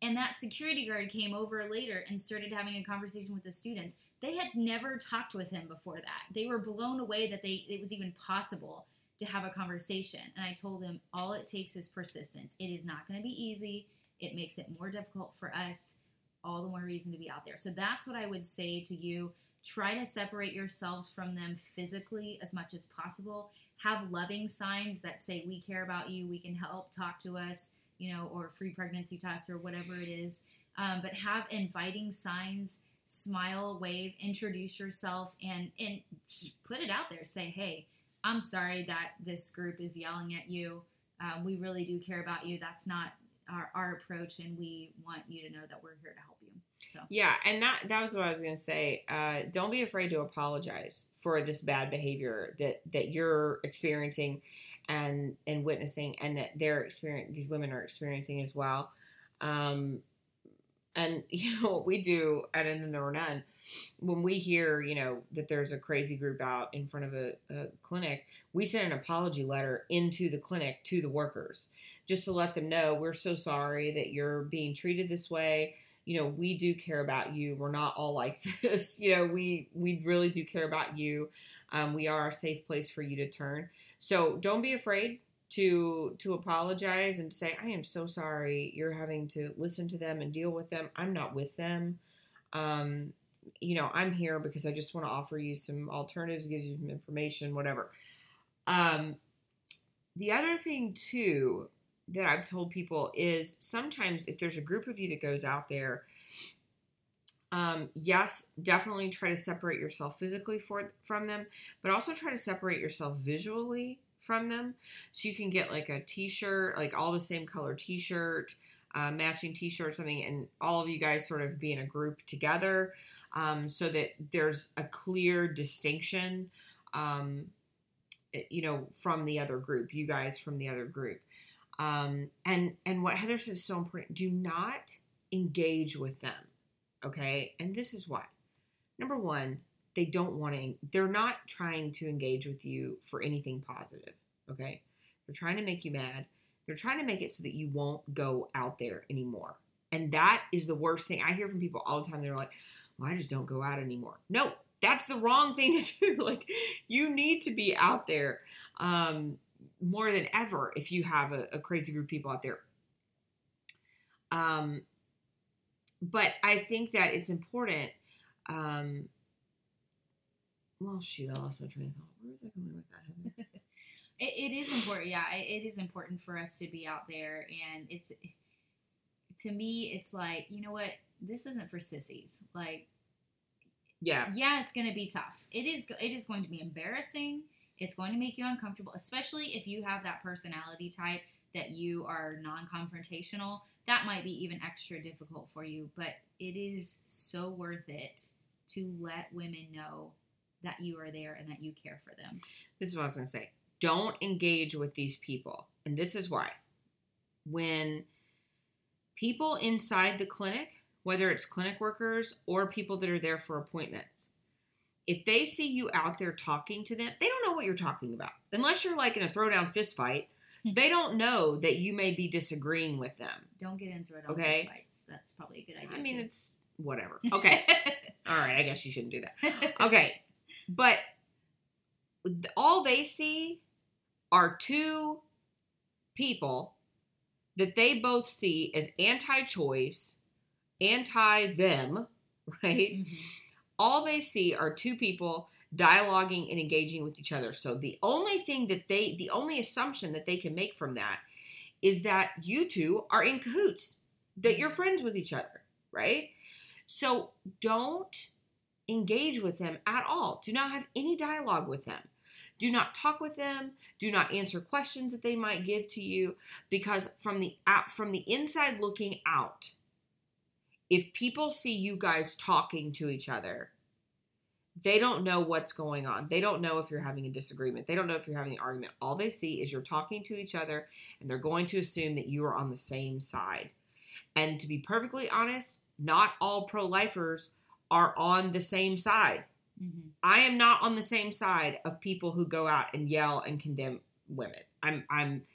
And that security guard came over later and started having a conversation with the students. They had never talked with him before that. They were blown away that they it was even possible to have a conversation. And I told him all it takes is persistence. It is not going to be easy. It makes it more difficult for us. All the more reason to be out there. So that's what I would say to you. Try to separate yourselves from them physically as much as possible. Have loving signs that say, We care about you, we can help, talk to us, you know, or free pregnancy tests or whatever it is. Um, but have inviting signs smile, wave, introduce yourself, and and put it out there. Say, hey, I'm sorry that this group is yelling at you. Um, we really do care about you. That's not our, our approach, and we want you to know that we're here to help you. So yeah, and that that was what I was going to say. Uh, don't be afraid to apologize for this bad behavior that that you're experiencing and and witnessing, and that they're experiencing. These women are experiencing as well. Um, and you know what we do at And Then There Were None when we hear, you know, that there's a crazy group out in front of a, a, clinic, we send an apology letter into the clinic to the workers just to let them know we're so sorry that you're being treated this way. You know, we do care about you. We're not all like this. You know, we we really do care about you. Um, we are a safe place for you to turn. So don't be afraid to to apologize and say I am so sorry. You're having to listen to them and deal with them. I'm not with them. Um, you know, I'm here because I just want to offer you some alternatives, give you some information, whatever. Um, the other thing too that I've told people is sometimes if there's a group of you that goes out there, um, yes, definitely try to separate yourself physically for, from them, but also try to separate yourself visually from them. So you can get like a t-shirt, like all the same color t-shirt, uh, matching t-shirt, something, and all of you guys sort of be in a group together um, so that there's a clear distinction, um, eh, you know, from the other group, you guys from the other group. Um, and and what Heather says is so important: do not engage with them. Okay, and this is why. Number one, they don't want to. They're not trying to engage with you for anything positive. Okay, they're trying to make you mad. They're trying to make it so that you won't go out there anymore. And that is the worst thing. I hear from people all the time. They're like, well, I just don't go out anymore. No, that's the wrong thing to do. like, you need to be out there um, more than ever if you have a, a crazy group of people out there. Um, but I think that it's important. Um, well, shoot, I lost my train of thought. Where was I going with that? Heather? It, it is important, yeah. It, it is important for us to be out there, and it's to me, it's like you know what, this isn't for sissies. Like, yeah, yeah, it's going to be tough. It is. It is going to be embarrassing. It's going to make you uncomfortable, especially if you have that personality type that you are non-confrontational. That might be even extra difficult for you, but it is so worth it to let women know that you are there and that you care for them. this is what I was going to say. Don't engage with these people. And this is why. When people inside the clinic, whether it's clinic workers or people that are there for appointments, if they see you out there talking to them, they don't know what you're talking about. Unless you're like in a throwdown fist fight, hmm. they don't know that you may be disagreeing with them. Don't get into it on Okay. fights. That's probably a good idea. I mean, too. it's whatever. Okay. All right. I guess you shouldn't do that. Okay. But all they see are two people that they both see as anti choice, anti them, right? Mhm. All they see are two people dialoguing and engaging with each other. So the only thing that they, the only assumption that they can make from that is that you two are in cahoots, that you're friends with each other, right? So don't engage with them at all. Do not have any dialogue with them. Do not talk with them. Do not answer questions that they might give to you because from the out from the inside looking out, if people see you guys talking to each other, they don't know what's going on. They don't know if you're having a disagreement. They don't know if you're having an argument. All they see is you're talking to each other and they're going to assume that you are on the same side. And to be perfectly honest, not all pro lifers are on the same side. Mhm. I am not on the same side of people who go out and yell and condemn women. I'm I'm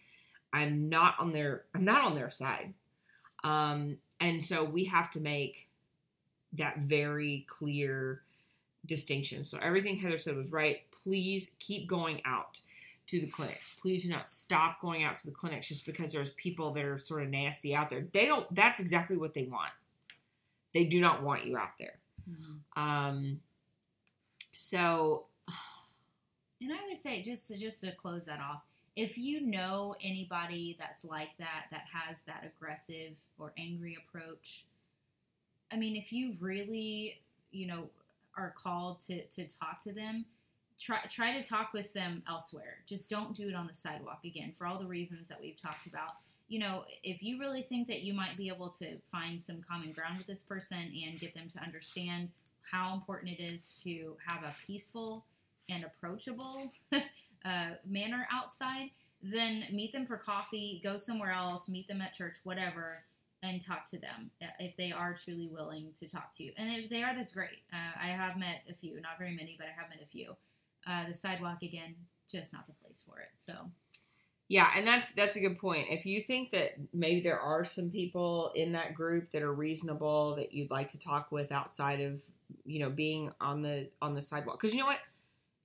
I'm not on their I'm not on their side. Um and so we have to make that very clear distinction. So everything Heather said was right. Please keep going out to the clinics. Please do not stop going out to the clinics just because there's people that are sort of nasty out there. They don't that's exactly what they want. They do not want you out there. Mhm. Um so And I would say just to, just to close that off, if you know anybody that's like that, that has that aggressive or angry approach, I mean, if you really, you know, are called to to talk to them, try try to talk with them elsewhere. Just don't do it on the sidewalk again for all the reasons that we've talked about. You know, if you really think that you might be able to find some common ground with this person and get them to understand how important it is to have a peaceful and approachable uh, manner outside, then meet them for coffee, go somewhere else, meet them at church, whatever, and talk to them uh, if they are truly willing to talk to you. And if they are, that's great. Uh, I have met a few, not very many, but I have met a few. Uh, the sidewalk, again, just not the place for it. So, Yeah, and that's that's a good point. If you think that maybe there are some people in that group that are reasonable that you'd like to talk with outside of you know being on the on the sidewalk, because you know what,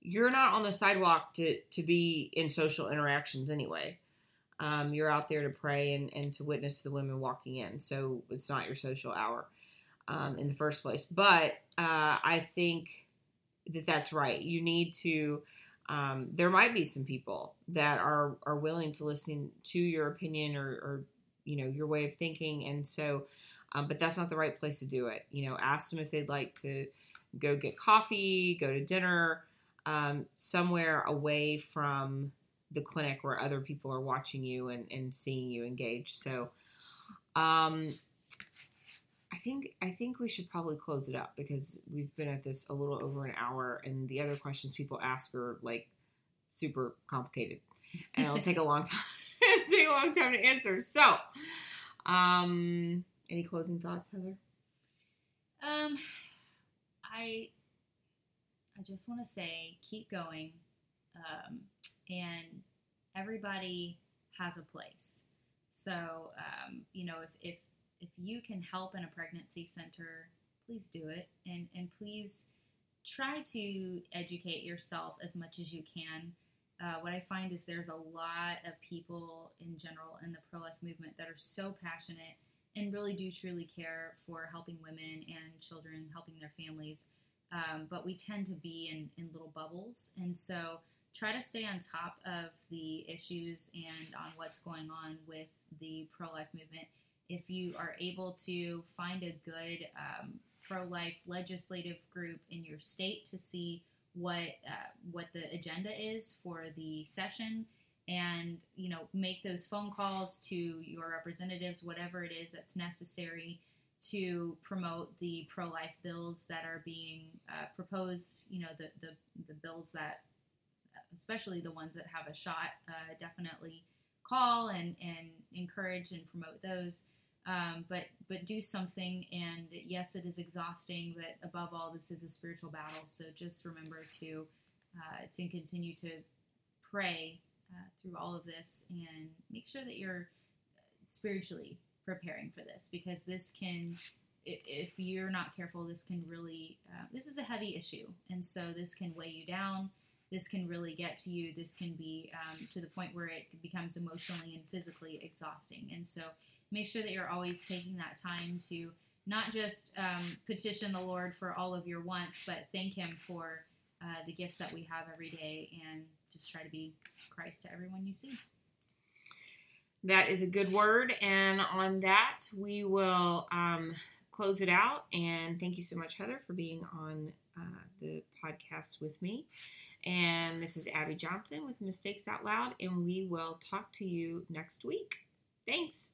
you're not on the sidewalk to to be in social interactions anyway. Um, you're out there to pray and and to witness the women walking in, so it's not your social hour um, in the first place. But uh, I think that that's right. You need to um, there might be some people that are are willing to listen to your opinion or, or you know your way of thinking. And so um, but that's not the right place to do it. You know ask them if they'd like to go get coffee go to dinner um, somewhere away from the clinic where other people are watching you and, and seeing you engage. So um, I think I think we should probably close it up because we've been at this a little over an hour, and the other questions people ask are like super complicated, and it'll take a long time. take a long time to answer. So, um, any closing thoughts, Heather? um, I, I just want to say, keep going, um, and everybody has a place. So, um, you know, if, if if you can help in a pregnancy center, please do it, and and please try to educate yourself as much as you can. Uh, what I find is there's a lot of people in general in the pro life movement that are so passionate and really do truly care for helping women and children, helping their families. Um, but we tend to be in, in little bubbles. And so try to stay on top of the issues and on what's going on with the pro life movement. If you are able to find a good um, pro life legislative group in your state to see what uh, what the agenda is for the session and you know make those phone calls to your representatives whatever it is that's necessary to promote the pro-life bills that are being uh, proposed you know the, the the bills that especially the ones that have a shot uh, definitely call and and encourage and promote those um, but but do something and yes it is exhausting but above all this is a spiritual battle so just remember to uh, to continue to pray uh, through all of this and make sure that you're spiritually preparing for this because this can if you're not careful this can really uh, this is a heavy issue and so this can weigh you down this can really get to you this can be um, to the point where it becomes emotionally and physically exhausting and so make sure that you're always taking that time to not just um, petition the lord for all of your wants but thank him for uh, the gifts that we have every day and just try to be Christ to everyone you see. That is a good word. And on that, we will um, close it out. And thank you so much, Heather, for being on uh, the podcast with me. And this is Abby Johnson with Mistakes Out Loud. And we will talk to you next week. Thanks.